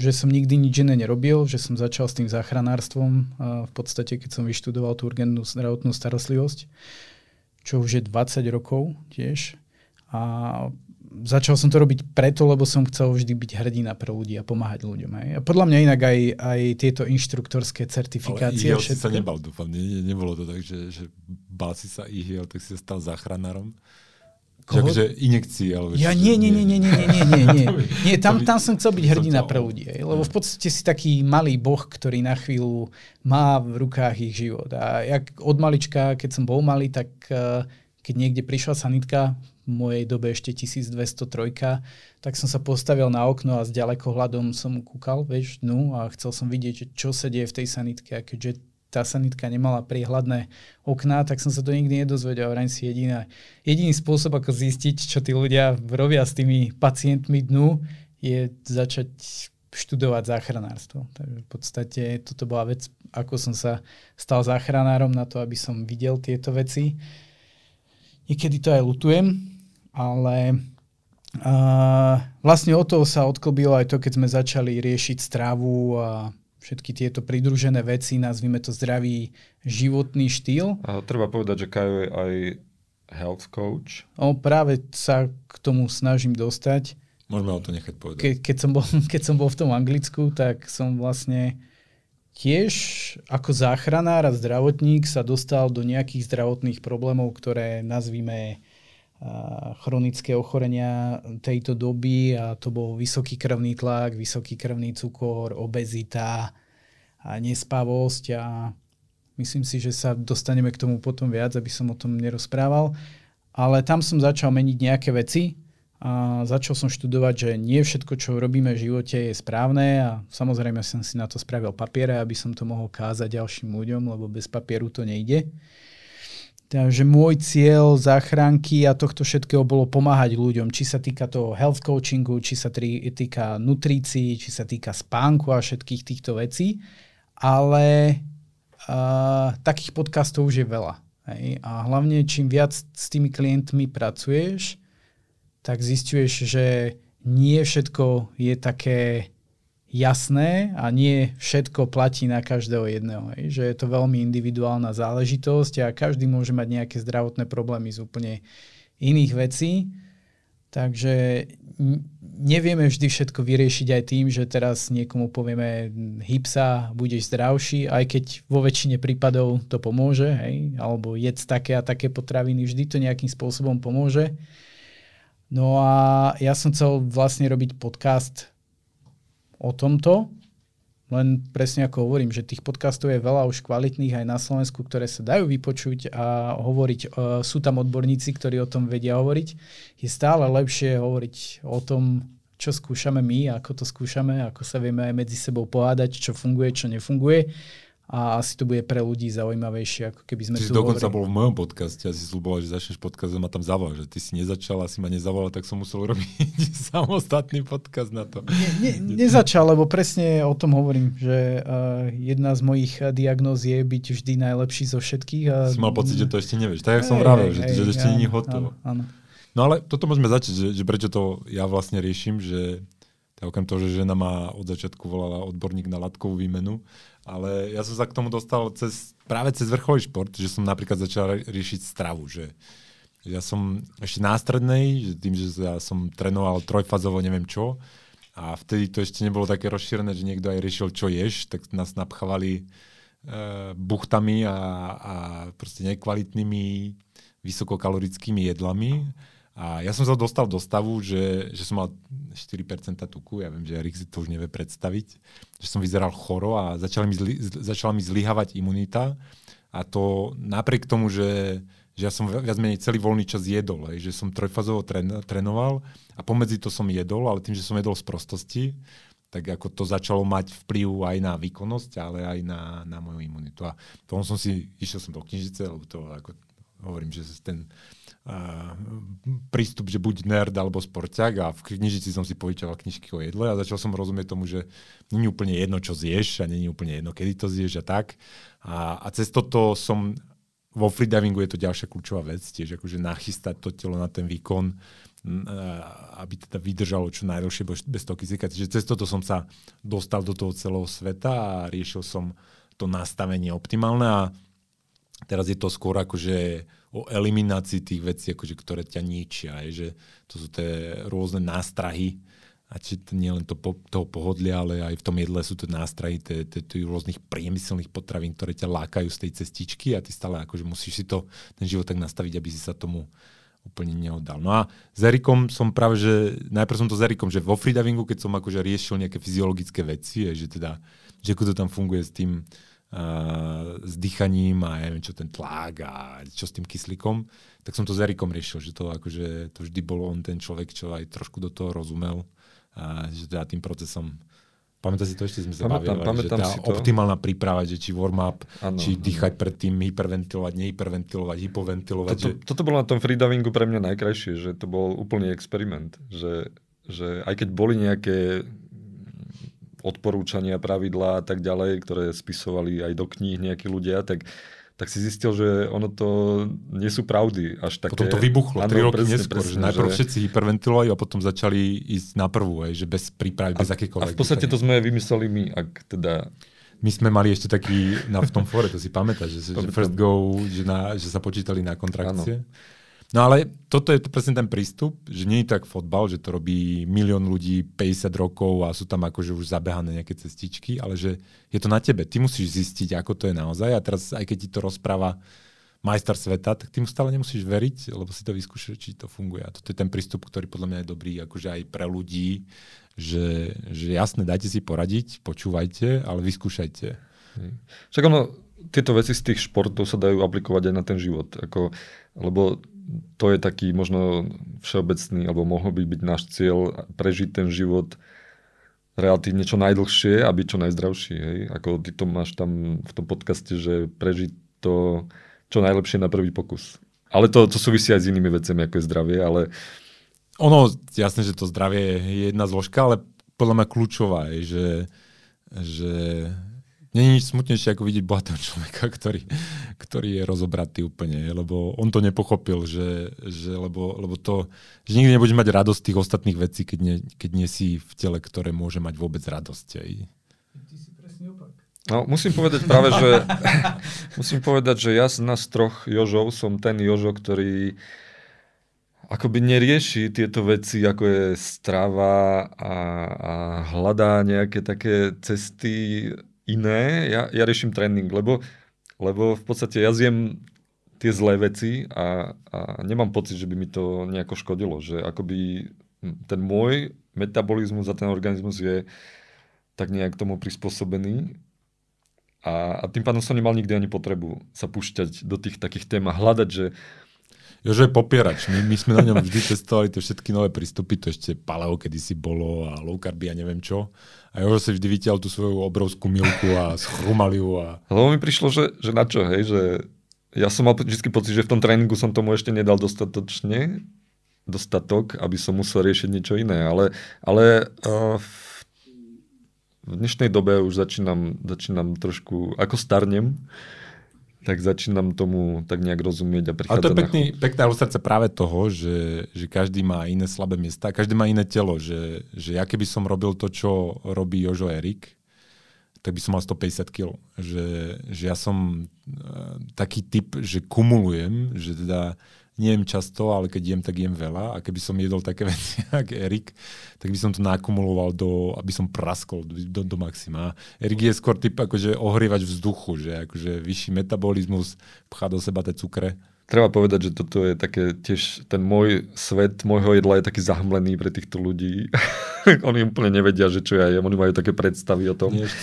[SPEAKER 2] že som nikdy nič iné nerobil, že som začal s tým záchranárstvom v podstate, keď som vyštudoval tú urgentnú zdravotnú starostlivosť, čo už je 20 rokov tiež. A začal som to robiť preto, lebo som chcel vždy byť hrdina pre ľudí a pomáhať ľuďom. Hej. A podľa mňa inak aj, aj tieto inštruktorské certifikácie.
[SPEAKER 3] Ale všetko... si sa nebal, dúfam. Ne, ne, nebolo to tak, že, že bál si sa ihiel, tak si sa stal záchranárom. Takže injekcie. Alebo
[SPEAKER 2] ja nie, nie, nie, nie, nie, nie, nie, nie. nie tam, tam som chcel byť hrdina pre ľudí. Lebo v mhm. podstate si taký malý boh, ktorý na chvíľu má v rukách ich život. A ja od malička, keď som bol malý, tak eh, keď niekde prišla sanitka, mojej dobe ešte 1203, tak som sa postavil na okno a s ďalekohľadom som kúkal, vieš, dnu a chcel som vidieť, čo sa deje v tej sanitke. A keďže tá sanitka nemala priehľadné okná, tak som sa to nikdy nedozvedel. Vrajím si jediná, jediný spôsob, ako zistiť, čo tí ľudia robia s tými pacientmi dnu, je začať študovať záchranárstvo. Takže v podstate toto bola vec, ako som sa stal záchranárom na to, aby som videl tieto veci. Niekedy to aj lutujem, ale uh, vlastne o toho sa odklbilo aj to, keď sme začali riešiť stravu a všetky tieto pridružené veci, nazvime to zdravý životný štýl.
[SPEAKER 1] A treba povedať, že Kajo je aj health coach.
[SPEAKER 2] O, práve sa k tomu snažím dostať.
[SPEAKER 3] Môžeme o to nechať povedať.
[SPEAKER 2] Ke, keď, som bol, keď som bol v tom Anglicku, tak som vlastne tiež ako záchranár a zdravotník sa dostal do nejakých zdravotných problémov, ktoré nazvime chronické ochorenia tejto doby a to bol vysoký krvný tlak, vysoký krvný cukor, obezita a nespavosť a myslím si, že sa dostaneme k tomu potom viac, aby som o tom nerozprával. Ale tam som začal meniť nejaké veci, a začal som študovať, že nie všetko, čo robíme v živote je správne a samozrejme som si na to spravil papiere, aby som to mohol kázať ďalším ľuďom, lebo bez papieru to nejde. Takže môj cieľ záchranky a tohto všetkého bolo pomáhať ľuďom, či sa týka toho health coachingu, či sa týka nutrícií, či sa týka spánku a všetkých týchto vecí. Ale uh, takých podcastov už je veľa. Hej? A hlavne čím viac s tými klientmi pracuješ, tak zistuješ, že nie všetko je také jasné a nie všetko platí na každého jedného. Že je to veľmi individuálna záležitosť a každý môže mať nejaké zdravotné problémy z úplne iných vecí. Takže nevieme vždy všetko vyriešiť aj tým, že teraz niekomu povieme hypsa, budeš zdravší, aj keď vo väčšine prípadov to pomôže, hej? alebo jedz také a také potraviny, vždy to nejakým spôsobom pomôže. No a ja som chcel vlastne robiť podcast o tomto, len presne ako hovorím, že tých podcastov je veľa už kvalitných aj na Slovensku, ktoré sa dajú vypočuť a hovoriť. E, sú tam odborníci, ktorí o tom vedia hovoriť. Je stále lepšie hovoriť o tom, čo skúšame my, ako to skúšame, ako sa vieme aj medzi sebou pohádať, čo funguje, čo nefunguje a asi to bude pre ľudí zaujímavejšie, ako keby sme
[SPEAKER 3] ty
[SPEAKER 2] tu
[SPEAKER 3] dokonca hovorili. bol v mojom podcaste a si slúboval, že začneš podcast a ma tam zavolal, že ty si nezačal a si ma nezavolal, tak som musel robiť samostatný podcast na to.
[SPEAKER 2] Nie, nie, nezačal, lebo presne o tom hovorím, že uh, jedna z mojich diagnóz je byť vždy najlepší zo všetkých. A...
[SPEAKER 3] Si mal pocit, že to ešte nevieš. Tak, jak som vravel, že, že ešte nie je hotovo. Áno, áno. No ale toto môžeme začať, že, že prečo to ja vlastne riešim, že okrem toho, že žena ma od začiatku volala odborník na látkovú výmenu, ale ja som sa k tomu dostal cez, práve cez vrcholový šport, že som napríklad začal riešiť stravu, že ja som ešte nástrednej, že tým, že ja som trénoval trojfazovo neviem čo, a vtedy to ešte nebolo také rozšírené, že niekto aj riešil, čo ješ, tak nás napchávali e, buchtami a, a proste nekvalitnými vysokokalorickými jedlami a ja som sa dostal do stavu, že, že som mal 4% tuku, ja viem, že si to už nevie predstaviť, že som vyzeral choro a začala mi, zli, začala mi zlyhavať imunita. A to napriek tomu, že, že ja som viac menej celý voľný čas jedol, hej, že som trojfazovo tren, trénoval a pomedzi to som jedol, ale tým, že som jedol z prostosti, tak ako to začalo mať vplyv aj na výkonnosť, ale aj na, na moju imunitu. A tomu som si, išiel som do knižice, lebo to ako hovorím, že ten prístup, že buď nerd alebo sporťak a v knižici som si povyčoval knižky o jedle a začal som rozumieť tomu, že není úplne jedno, čo zješ a není úplne jedno, kedy to zješ a tak. A, a cez toto som vo freedivingu je to ďalšia kľúčová vec, tiež akože nachystať to telo na ten výkon, aby teda vydržalo čo najdlhšie bez toho kyslíka. Čiže cez toto som sa dostal do toho celého sveta a riešil som to nastavenie optimálne a teraz je to skôr akože o eliminácii tých vecí, akože, ktoré ťa ničia. Je, že to sú tie rôzne nástrahy, a či to nie len to po, toho pohodlia, ale aj v tom jedle sú to nástrahy rôznych priemyselných potravín, ktoré ťa lákajú z tej cestičky a ty stále akože musíš si to, ten život tak nastaviť, aby si sa tomu úplne neoddal. No a s Erikom som práve, že najprv som to s Erikom, že vo freedivingu, keď som akože riešil nejaké fyziologické veci, že teda, že ako to tam funguje s tým, uh, s dýchaním a neviem čo, ten tlak a čo s tým kyslíkom, tak som to s Erikom riešil, že to akože to vždy bol on ten človek, čo aj trošku do toho rozumel a že teda tým procesom Pamätáš si to ešte sme sa pamätám, bavili, pamätám že tá si to. optimálna príprava, že či warm-up, ano, či dýchať ano. predtým, hyperventilovať, nehyperventilovať, hypoventilovať.
[SPEAKER 1] Toto, že... toto bolo na tom freedivingu pre mňa najkrajšie, že to bol úplný experiment. Že, že aj keď boli nejaké odporúčania, pravidlá a tak ďalej, ktoré spisovali aj do kníh nejakí ľudia, tak tak si zistil, že ono to nie sú pravdy až také.
[SPEAKER 3] Potom to vybuchlo, tri roky presne, neskôr, presne, že najprv že... všetci hyperventilovali a potom začali ísť na prvú, aj, že bez prípravy, bez akékoľvek.
[SPEAKER 1] A v podstate to sme vymysleli my, ak teda
[SPEAKER 3] my sme mali ešte taký na, v tom fore, to si pamätáš, že, že first go, že, na, že sa počítali na kontrakcie. Ano. No ale toto je presne ten prístup, že nie je tak fotbal, že to robí milión ľudí 50 rokov a sú tam akože už zabehané nejaké cestičky, ale že je to na tebe. Ty musíš zistiť, ako to je naozaj a teraz aj keď ti to rozpráva majster sveta, tak ty mu stále nemusíš veriť, lebo si to vyskúšať, či to funguje. A toto je ten prístup, ktorý podľa mňa je dobrý akože aj pre ľudí, že, že jasne, dajte si poradiť, počúvajte, ale vyskúšajte.
[SPEAKER 1] Však ono, tieto veci z tých športov sa dajú aplikovať aj na ten život. Ako, lebo to je taký možno všeobecný, alebo mohol by byť náš cieľ prežiť ten život relatívne čo najdlhšie a byť čo najzdravší. Hej? Ako ty to máš tam v tom podcaste, že prežiť to čo najlepšie na prvý pokus. Ale to, to súvisí aj s inými vecami, ako je zdravie, ale...
[SPEAKER 3] Ono, jasné, že to zdravie je jedna zložka, ale podľa mňa kľúčová je, že, že Není nič smutnejšie, ako vidieť bohatého človeka, ktorý, ktorý je rozobratý úplne, lebo on to nepochopil, že, že lebo, lebo to, že nikdy nebudeš mať radosť tých ostatných vecí, keď nie, keď nie si v tele, ktoré môže mať vôbec radosť. Aj.
[SPEAKER 2] Ty si presne opak.
[SPEAKER 1] No, musím povedať práve, že musím povedať, že ja z nás troch Jožov som ten Jožo, ktorý akoby nerieši tieto veci, ako je strava a, a hľadá nejaké také cesty iné, ja, ja riešim tréning, lebo, lebo v podstate ja zjem tie zlé veci a, a nemám pocit, že by mi to nejako škodilo, že akoby ten môj metabolizmus a ten organizmus je tak nejak tomu prispôsobený. A, a tým pádom som nemal nikdy ani potrebu sa púšťať do tých takých tém a hľadať, že
[SPEAKER 3] Jožo je popierač. My, my sme na ňom vždy testovali tie všetky nové prístupy, to ešte paleo kedysi bolo a low carby a neviem čo. A Jožo si vždy vytiaľ tú svoju obrovskú milku a schrumal ju. A...
[SPEAKER 1] Lebo mi prišlo, že, že na čo, hej, že ja som mal vždy pocit, že v tom tréningu som tomu ešte nedal dostatočne, dostatok, aby som musel riešiť niečo iné. Ale, ale uh, v dnešnej dobe už začínam, začínam trošku, ako starnem, tak začínam tomu tak nejak rozumieť a prichádzať
[SPEAKER 3] Ale to je pekný, pekná ilustrácia práve toho, že, že každý má iné slabé miesta, každý má iné telo, že, že ja keby som robil to, čo robí Jožo Erik, tak by som mal 150 kg. Že, že ja som uh, taký typ, že kumulujem, že teda nejem často, ale keď jem, tak jem veľa. A keby som jedol také veci, ako Erik, tak by som to nakumuloval, do, aby som praskol do, do maxima. Erik je skôr typ akože ohrievač vzduchu, že akože vyšší metabolizmus pchá do seba tie cukre.
[SPEAKER 1] Treba povedať, že toto je také tiež, ten môj svet môjho jedla je taký zahmlený pre týchto ľudí. Oni úplne nevedia, že čo ja jem, oni majú také predstavy o tom. Nie,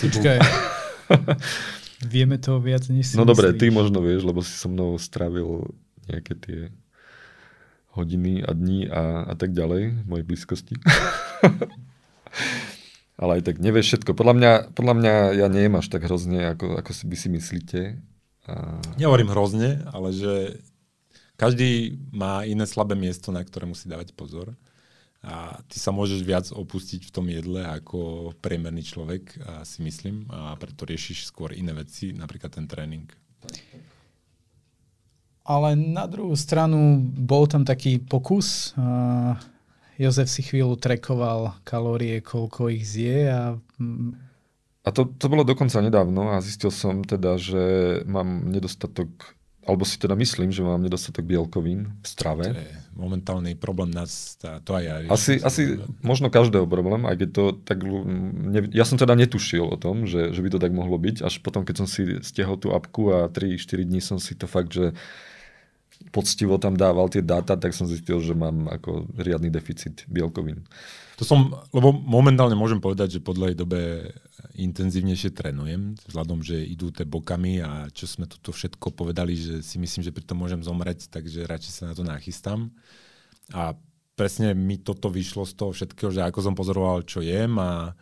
[SPEAKER 2] Vieme to viac, než si
[SPEAKER 1] No dobre, ty možno vieš, lebo si so mnou strávil nejaké tie hodiny a dní a, a tak ďalej v mojej blízkosti. Ale aj tak nevieš všetko. Podľa mňa, podľa mňa ja nejem až tak hrozne, ako, ako si by si myslíte. A...
[SPEAKER 3] Nehovorím hrozne, ale že každý má iné slabé miesto, na ktoré musí dávať pozor. A ty sa môžeš viac opustiť v tom jedle ako priemerný človek, si myslím, a preto riešiš skôr iné veci, napríklad ten tréning.
[SPEAKER 2] Ale na druhú stranu bol tam taký pokus. Uh, Jozef si chvíľu trekoval kalórie, koľko ich zje a mm,
[SPEAKER 1] A to, to bolo dokonca nedávno a zistil som teda, že mám nedostatok, alebo si teda myslím, že mám nedostatok bielkovín v strave.
[SPEAKER 3] To je momentálny problém nás, tá, to aj ja.
[SPEAKER 1] Asi, asi možno každého problém, aj keď to tak... Ne, ja som teda netušil o tom, že, že by to tak mohlo byť, až potom, keď som si stiahol tú apku a 3-4 dní som si to fakt, že poctivo tam dával tie dáta, tak som zistil, že mám ako riadny deficit bielkovín.
[SPEAKER 3] To som, lebo momentálne môžem povedať, že po dlhej dobe intenzívnejšie trénujem, vzhľadom, že idú tie bokami a čo sme toto všetko povedali, že si myslím, že pri tom môžem zomrieť, takže radšej sa na to nachystám. A presne mi toto vyšlo z toho všetkého, že ako som pozoroval, čo jem a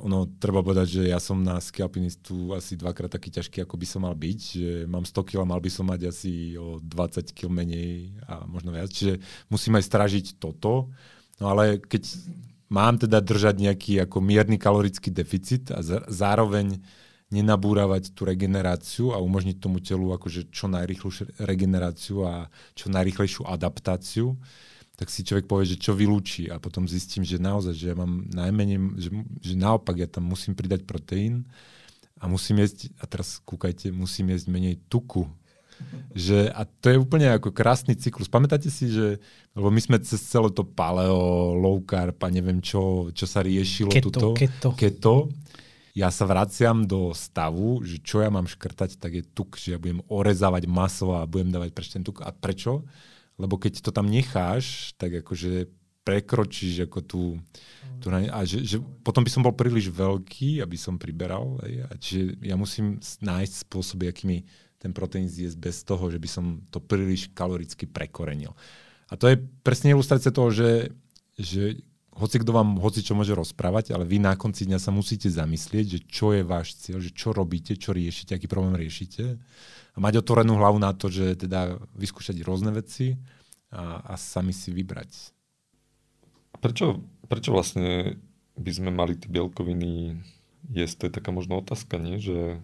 [SPEAKER 3] ono, treba povedať, že ja som na ski alpinistu asi dvakrát taký ťažký, ako by som mal byť. Že mám 100 kg, mal by som mať asi o 20 kg menej a možno viac. Čiže musím aj stražiť toto. No ale keď mám teda držať nejaký ako mierny kalorický deficit a zároveň nenabúravať tú regeneráciu a umožniť tomu telu akože čo najrýchlejšiu regeneráciu a čo najrýchlejšiu adaptáciu, tak si človek povie, že čo vylúči a potom zistím, že naozaj, že ja mám najmenej, že, že naopak ja tam musím pridať proteín a musím jesť, a teraz kúkajte, musím jesť menej tuku. Že, a to je úplne ako krásny cyklus. Pamätáte si, že lebo my sme cez celé to paleo, low carb a neviem čo, čo sa riešilo
[SPEAKER 2] Keto,
[SPEAKER 3] tuto,
[SPEAKER 2] keto.
[SPEAKER 3] keto, ja sa vraciam do stavu, že čo ja mám škrtať, tak je tuk, že ja budem orezávať maso a budem dávať preč ten tuk. A prečo? Lebo keď to tam necháš, tak akože prekročíš ako tú, tú a že, že potom by som bol príliš veľký, aby som priberal. Hej, a čiže ja musím nájsť spôsoby, akými ten proteín zjesť bez toho, že by som to príliš kaloricky prekorenil. A to je presne ilustrácia toho, že, že hoci kto vám hoci čo môže rozprávať, ale vy na konci dňa sa musíte zamyslieť, že čo je váš cieľ, že čo robíte, čo riešite, aký problém riešite a mať otvorenú hlavu na to, že teda vyskúšať rôzne veci a, a sami si vybrať.
[SPEAKER 1] Prečo, prečo vlastne by sme mali tie bielkoviny jesť? To je taká možno otázka, nie? Že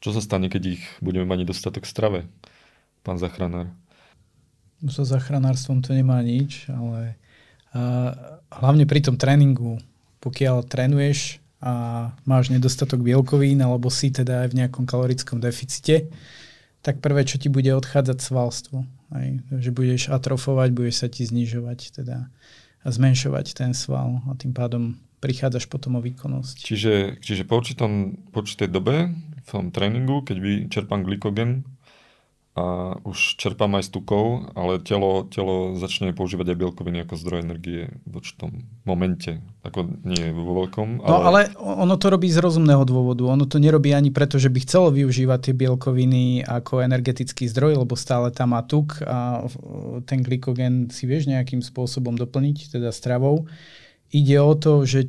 [SPEAKER 1] čo sa stane, keď ich budeme mať nedostatok strave, pán zachránár?
[SPEAKER 2] No so záchranárstvom to nemá nič, ale hlavne pri tom tréningu, pokiaľ trénuješ a máš nedostatok bielkovín alebo si teda aj v nejakom kalorickom deficite, tak prvé, čo ti bude odchádzať svalstvo. Aj, že budeš atrofovať, budeš sa ti znižovať teda a zmenšovať ten sval a tým pádom prichádzaš potom o výkonnosť.
[SPEAKER 1] Čiže, čiže po, určitom, po určitej dobe v tom tréningu, keď vyčerpám glykogen a už čerpám aj z tukov, ale telo, telo začne používať aj bielkoviny ako zdroj energie v určitom momente. Ako nie vo veľkom, ale...
[SPEAKER 2] No ale ono to robí z rozumného dôvodu. Ono to nerobí ani preto, že by chcelo využívať tie bielkoviny ako energetický zdroj, lebo stále tam má tuk a ten glykogen si vieš nejakým spôsobom doplniť, teda stravou. Ide o to, že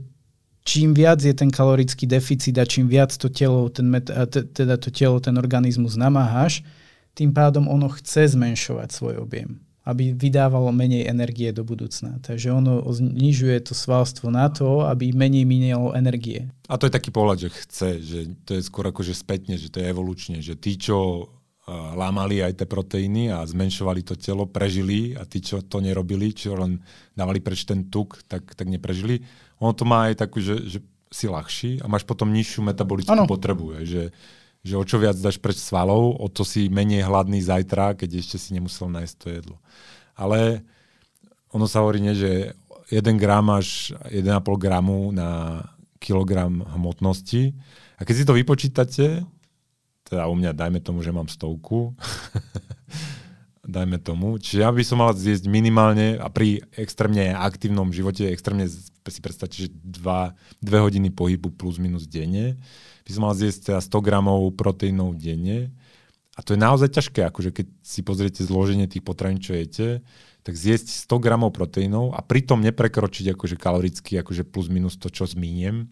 [SPEAKER 2] čím viac je ten kalorický deficit a čím viac to telo, ten met, teda to telo, ten organizmus namáhaš, tým pádom ono chce zmenšovať svoj objem, aby vydávalo menej energie do budúcna. Takže ono znižuje to svalstvo na to, aby menej minelo energie.
[SPEAKER 3] A to je taký pohľad, že chce, že to je skôr ako že spätne, že to je evolučne, že tí, čo lámali aj tie proteíny a zmenšovali to telo, prežili a tí, čo to nerobili, čo len dávali preč ten tuk, tak, tak neprežili. Ono to má aj takú, že, že si ľahší a máš potom nižšiu metabolickú
[SPEAKER 2] Áno.
[SPEAKER 3] potrebu. hej, Že, že o čo viac dáš preč svalov, o to si menej hladný zajtra, keď ešte si nemusel nájsť to jedlo. Ale ono sa hovorí, nie, že 1 gram až 1,5 gramu na kilogram hmotnosti. A keď si to vypočítate, teda u mňa dajme tomu, že mám stovku, dajme tomu, čiže ja by som mal zjesť minimálne a pri extrémne aktívnom živote, extrémne si predstavte, že 2, 2 hodiny pohybu plus minus denne, by som mal zjesť teda 100 gramov proteínov denne. A to je naozaj ťažké, akože keď si pozriete zloženie tých potravín, čo jete, tak zjesť 100 gramov proteínov a pritom neprekročiť akože kaloricky akože plus minus to, čo zmíniem,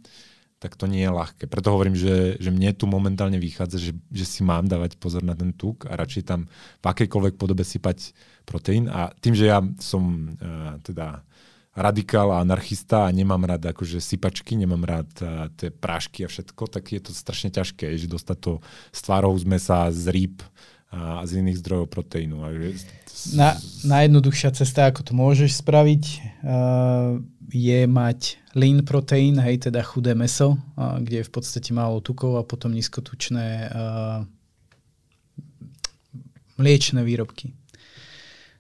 [SPEAKER 3] tak to nie je ľahké. Preto hovorím, že, že mne tu momentálne vychádza, že, že si mám dávať pozor na ten tuk a radšej tam v akejkoľvek podobe sypať proteín. A tým, že ja som uh, teda radikál a anarchista a nemám rád akože sypačky, nemám rád uh, tie prášky a všetko, tak je to strašne ťažké, že dostať to z tvárov z mesa, z rýb a z iných zdrojov proteínu.
[SPEAKER 2] Na, najjednoduchšia cesta, ako to môžeš spraviť, uh, je mať lean proteín, hej, teda chudé meso, uh, kde je v podstate málo tukov a potom nízkotučné uh, mliečne výrobky.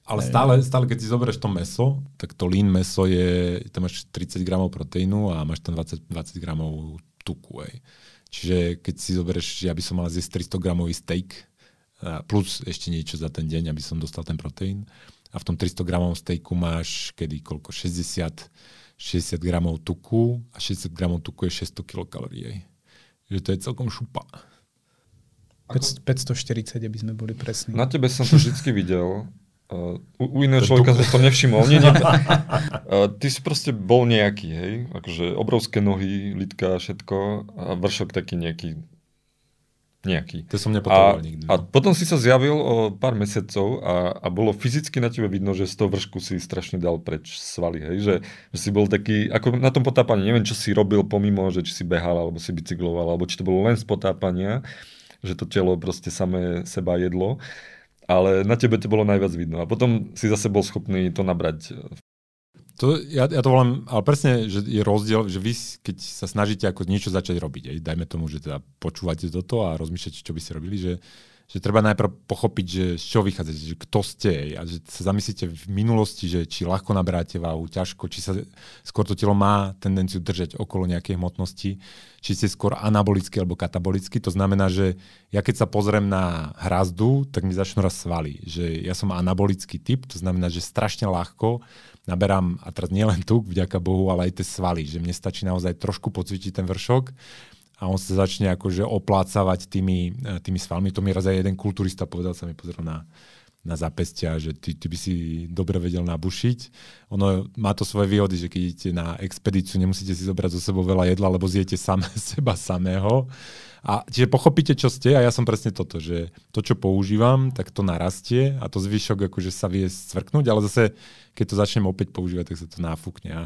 [SPEAKER 3] Ale stále, stále, keď si zoberieš to meso, tak to lean meso je, tam máš 30 gramov proteínu a máš tam 20, 20 gramov tuku. Hej. Čiže keď si zoberieš, že ja by som mal zjesť 300 gramový steak, plus ešte niečo za ten deň, aby som dostal ten proteín. A v tom 300 gramov steaku máš kedy koľko? 60, 60 gramov tuku a 60 gramov tuku je 600 kilokalórií. Že to je celkom šupa.
[SPEAKER 2] 540, aby sme boli presní.
[SPEAKER 1] Na tebe som to vždy videl, Uh, u, iného človeka som to nevšimol. Nie, nie, uh, ty si proste bol nejaký, hej? Akože obrovské nohy, litka, všetko a vršok taký nejaký nejaký.
[SPEAKER 3] To som nepotreboval nikdy.
[SPEAKER 1] A potom si sa zjavil o pár mesiacov a, a bolo fyzicky na tebe vidno, že z toho vršku si strašne dal preč svaly, hej? Že, že si bol taký, ako na tom potápaní, neviem, čo si robil pomimo, že či si behal, alebo si bicykloval, alebo či to bolo len z potápania, že to telo proste samé seba jedlo ale na tebe to bolo najviac vidno. A potom si zase bol schopný to nabrať.
[SPEAKER 3] To, ja, ja to volám, ale presne, že je rozdiel, že vy, keď sa snažíte ako niečo začať robiť, aj, dajme tomu, že teda počúvate toto a rozmýšľate, čo by ste robili, že že treba najprv pochopiť, že z čoho vychádzate, že kto ste a že sa zamyslíte v minulosti, že či ľahko naberáte váhu, ťažko, či sa skôr to telo má tendenciu držať okolo nejakej hmotnosti, či ste skôr anabolicky alebo katabolicky. To znamená, že ja keď sa pozriem na hrazdu, tak mi začnú raz svaly. Že ja som anabolický typ, to znamená, že strašne ľahko naberám, a teraz nielen tuk, vďaka Bohu, ale aj tie svaly, že mne stačí naozaj trošku pocvičiť ten vršok a on sa začne akože oplácavať tými, e, tými svalmi. To mi raz aj jeden kulturista povedal, sa mi pozrel na, na zapestia, že ty, ty by si dobre vedel nabušiť. Ono má to svoje výhody, že keď idete na expedíciu, nemusíte si zobrať zo sebou veľa jedla, lebo zjete same seba samého. A čiže pochopíte, čo ste a ja som presne toto, že to, čo používam, tak to narastie a to zvyšok akože sa vie stvrknúť, ale zase, keď to začnem opäť používať, tak sa to náfukne. A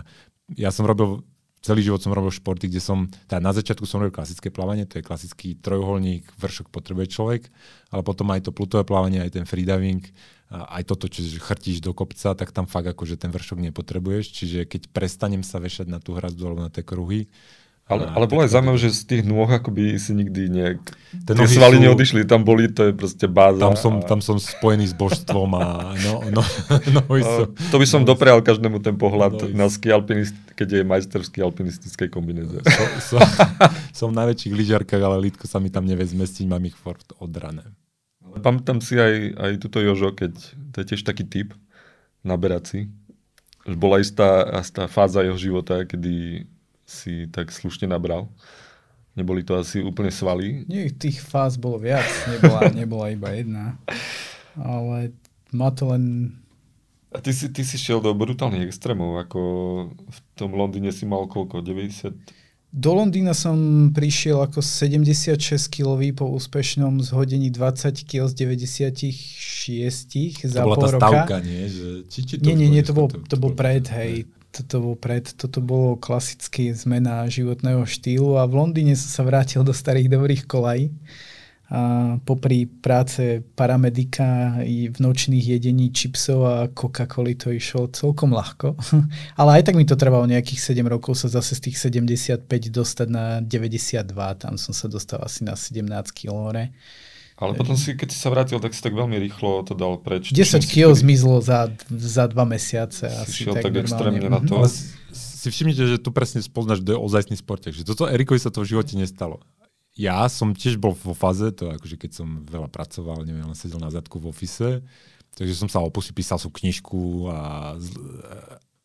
[SPEAKER 3] ja som robil celý život som robil športy, kde som, teda na začiatku som robil klasické plávanie, to je klasický trojuholník, vršok potrebuje človek, ale potom aj to plutové plávanie, aj ten freediving, aj toto, čo chrtíš do kopca, tak tam fakt akože ten vršok nepotrebuješ, čiže keď prestanem sa vešať na tú hrazdu alebo na tie kruhy,
[SPEAKER 1] ale, ale bolo aj zaujímavé, že z tých nôh akoby si nikdy. Ten tie svaly sú... neodišli, tam boli, to je proste báza.
[SPEAKER 3] Tam som, a... tam som spojený s božstvom a no, no, no,
[SPEAKER 1] no, To by som no, doprial každému ten pohľad no, na ski alpinist, keď je majsterský alpinistickej kombinéze.
[SPEAKER 3] So, so, som v najväčších lyžiarkách, ale lítko sa mi tam nevie zmestiť, mám ich fort odrané.
[SPEAKER 1] Pamätám si aj, aj túto Jožo, keď to je tiež taký typ naberací. Bola istá, istá fáza jeho života, kedy si tak slušne nabral. Neboli to asi úplne svaly?
[SPEAKER 2] Nie, tých fáz bolo viac, nebola, nebola iba jedna. Ale má to len...
[SPEAKER 1] A ty si, ty si šiel do brutálnych extrémov, ako v tom Londýne si mal koľko? 90?
[SPEAKER 2] Do Londýna som prišiel ako 76 kilový po úspešnom zhodení 20 kg z 96 za
[SPEAKER 3] to bola
[SPEAKER 2] pol
[SPEAKER 3] tá
[SPEAKER 2] roka.
[SPEAKER 3] stavka, nie? Že, či, či
[SPEAKER 2] to nie, nie, nie, to, bol, to, to bol pred, hej toto bol pred, toto bolo klasické zmena životného štýlu a v Londýne som sa vrátil do starých dobrých kolají. A popri práce paramedika i v nočných jedení čipsov a Coca-Coli to išlo celkom ľahko. Ale aj tak mi to trvalo nejakých 7 rokov sa zase z tých 75 dostať na 92. Tam som sa dostal asi na 17 kg.
[SPEAKER 1] Ale potom si, keď si sa vrátil, tak si tak veľmi rýchlo to dal preč.
[SPEAKER 2] 10 kg zmizlo za, za dva mesiace. Si
[SPEAKER 1] asi šiel tak, tak extrémne na to.
[SPEAKER 3] Ale si všimnite, že tu presne spoznáš, kto je ozajstný sportek. Že toto Erikovi sa to v živote nestalo. Ja som tiež bol vo fáze, to akože keď som veľa pracoval, neviem, len sedel na zadku v ofise, takže som sa opustil, písal som knižku a,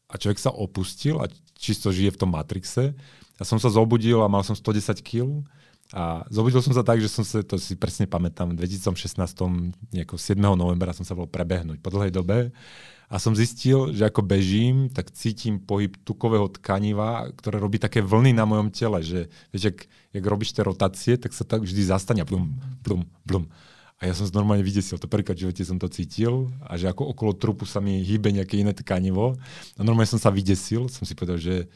[SPEAKER 3] a človek sa opustil a čisto žije v tom Matrixe. Ja som sa zobudil a mal som 110 kg A zobudil som sa tak, že som sa, to si presne pamätám, v 2016, 7. novembra som sa bol prebehnúť po dlhej dobe a som zistil, že ako bežím, tak cítim pohyb tukového tkaniva, ktoré robí také vlny na mojom tele, že vieš, jak, jak robíš tie rotácie, tak sa tak vždy zastane blum, blum, blum. A ja som normálne vydesil, to prvýkrát v živote som to cítil a že ako okolo trupu sa mi hýbe nejaké iné tkanivo. A normálne som sa vydesil, som si povedal, že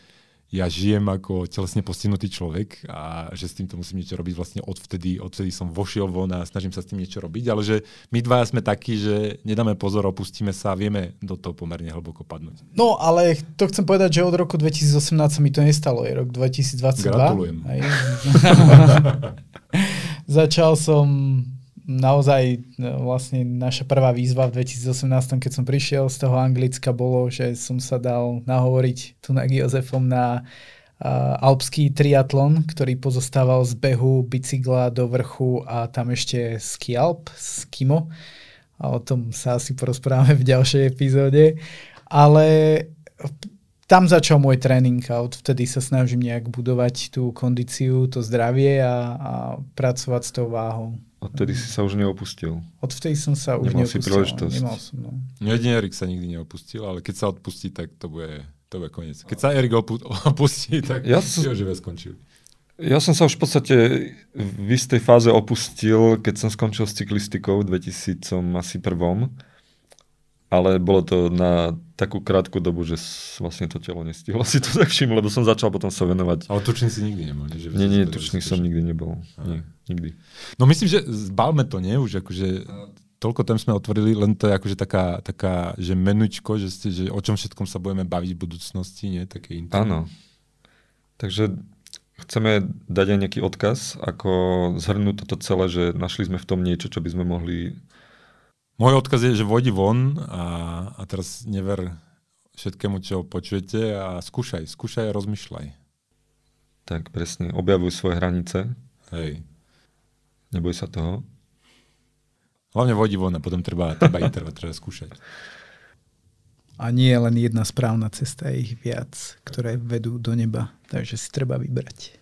[SPEAKER 3] ja žijem ako telesne postihnutý človek a že s týmto musím niečo robiť vlastne odvtedy, odvtedy som vošiel von a snažím sa s tým niečo robiť, ale že my dvaja sme takí, že nedáme pozor, opustíme sa a vieme do toho pomerne hlboko padnúť.
[SPEAKER 2] No, ale to chcem povedať, že od roku 2018 sa mi to nestalo, je rok 2022.
[SPEAKER 3] Gratulujem.
[SPEAKER 2] Začal som naozaj no, vlastne naša prvá výzva v 2018, keď som prišiel z toho Anglicka, bolo, že som sa dal nahovoriť tu na Jozefom na uh, alpský triatlon, ktorý pozostával z behu, bicykla do vrchu a tam ešte ski alp, skimo. A o tom sa asi porozprávame v ďalšej epizóde. Ale tam začal môj tréning a odvtedy sa snažím nejak budovať tú kondíciu, to zdravie a, a pracovať s tou váhou.
[SPEAKER 1] Odtedy si sa už neopustil.
[SPEAKER 2] Odvtedy som sa už
[SPEAKER 1] Nemal
[SPEAKER 2] neopustil.
[SPEAKER 1] si príležitosť.
[SPEAKER 2] Nemal som, no.
[SPEAKER 3] Jedine Erik sa nikdy neopustil, ale keď sa odpustí, tak to bude, to bude koniec. Keď sa Erik opu- opustí, tak
[SPEAKER 1] Ja som-
[SPEAKER 3] som... život skončil.
[SPEAKER 1] Ja som sa už v podstate v istej fáze opustil, keď som skončil s cyklistikou v 2000 asi prvom. Ale bolo to na takú krátku dobu, že vlastne to telo nestihlo si to tak všimnúť, lebo som začal potom sa venovať.
[SPEAKER 3] Ale tučný si nikdy nemal. Nie, že
[SPEAKER 1] Nie, nie, tučný som nikdy nebol. Nie, nikdy.
[SPEAKER 3] No myslím, že zbalme to, nie? Už akože toľko tém sme otvorili, len to je akože taká, taká že menučko, že, ste, že o čom všetkom sa budeme baviť v budúcnosti, nie? Také intimné.
[SPEAKER 1] Áno. Takže chceme dať aj nejaký odkaz, ako zhrnúť toto celé, že našli sme v tom niečo, čo by sme mohli...
[SPEAKER 3] Môj odkaz je, že vodi von a, a teraz never všetkému, čo počujete a skúšaj, skúšaj a rozmýšľaj.
[SPEAKER 1] Tak presne, objavuj svoje hranice,
[SPEAKER 3] Hej.
[SPEAKER 1] neboj sa toho.
[SPEAKER 3] Hlavne vodi von a potom treba, treba intervať, treba skúšať.
[SPEAKER 2] A nie je len jedna správna cesta, je ich viac, ktoré vedú do neba. Takže si treba vybrať.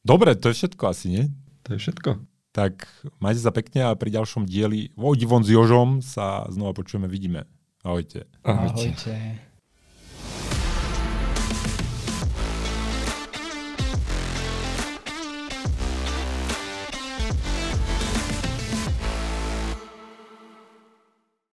[SPEAKER 3] Dobre, to je všetko asi, nie?
[SPEAKER 1] To je všetko.
[SPEAKER 3] Tak majte sa pekne a pri ďalšom dieli Vodi von s Jožom sa znova počujeme, vidíme. Ahojte.
[SPEAKER 1] Ahojte.
[SPEAKER 2] Ahojte.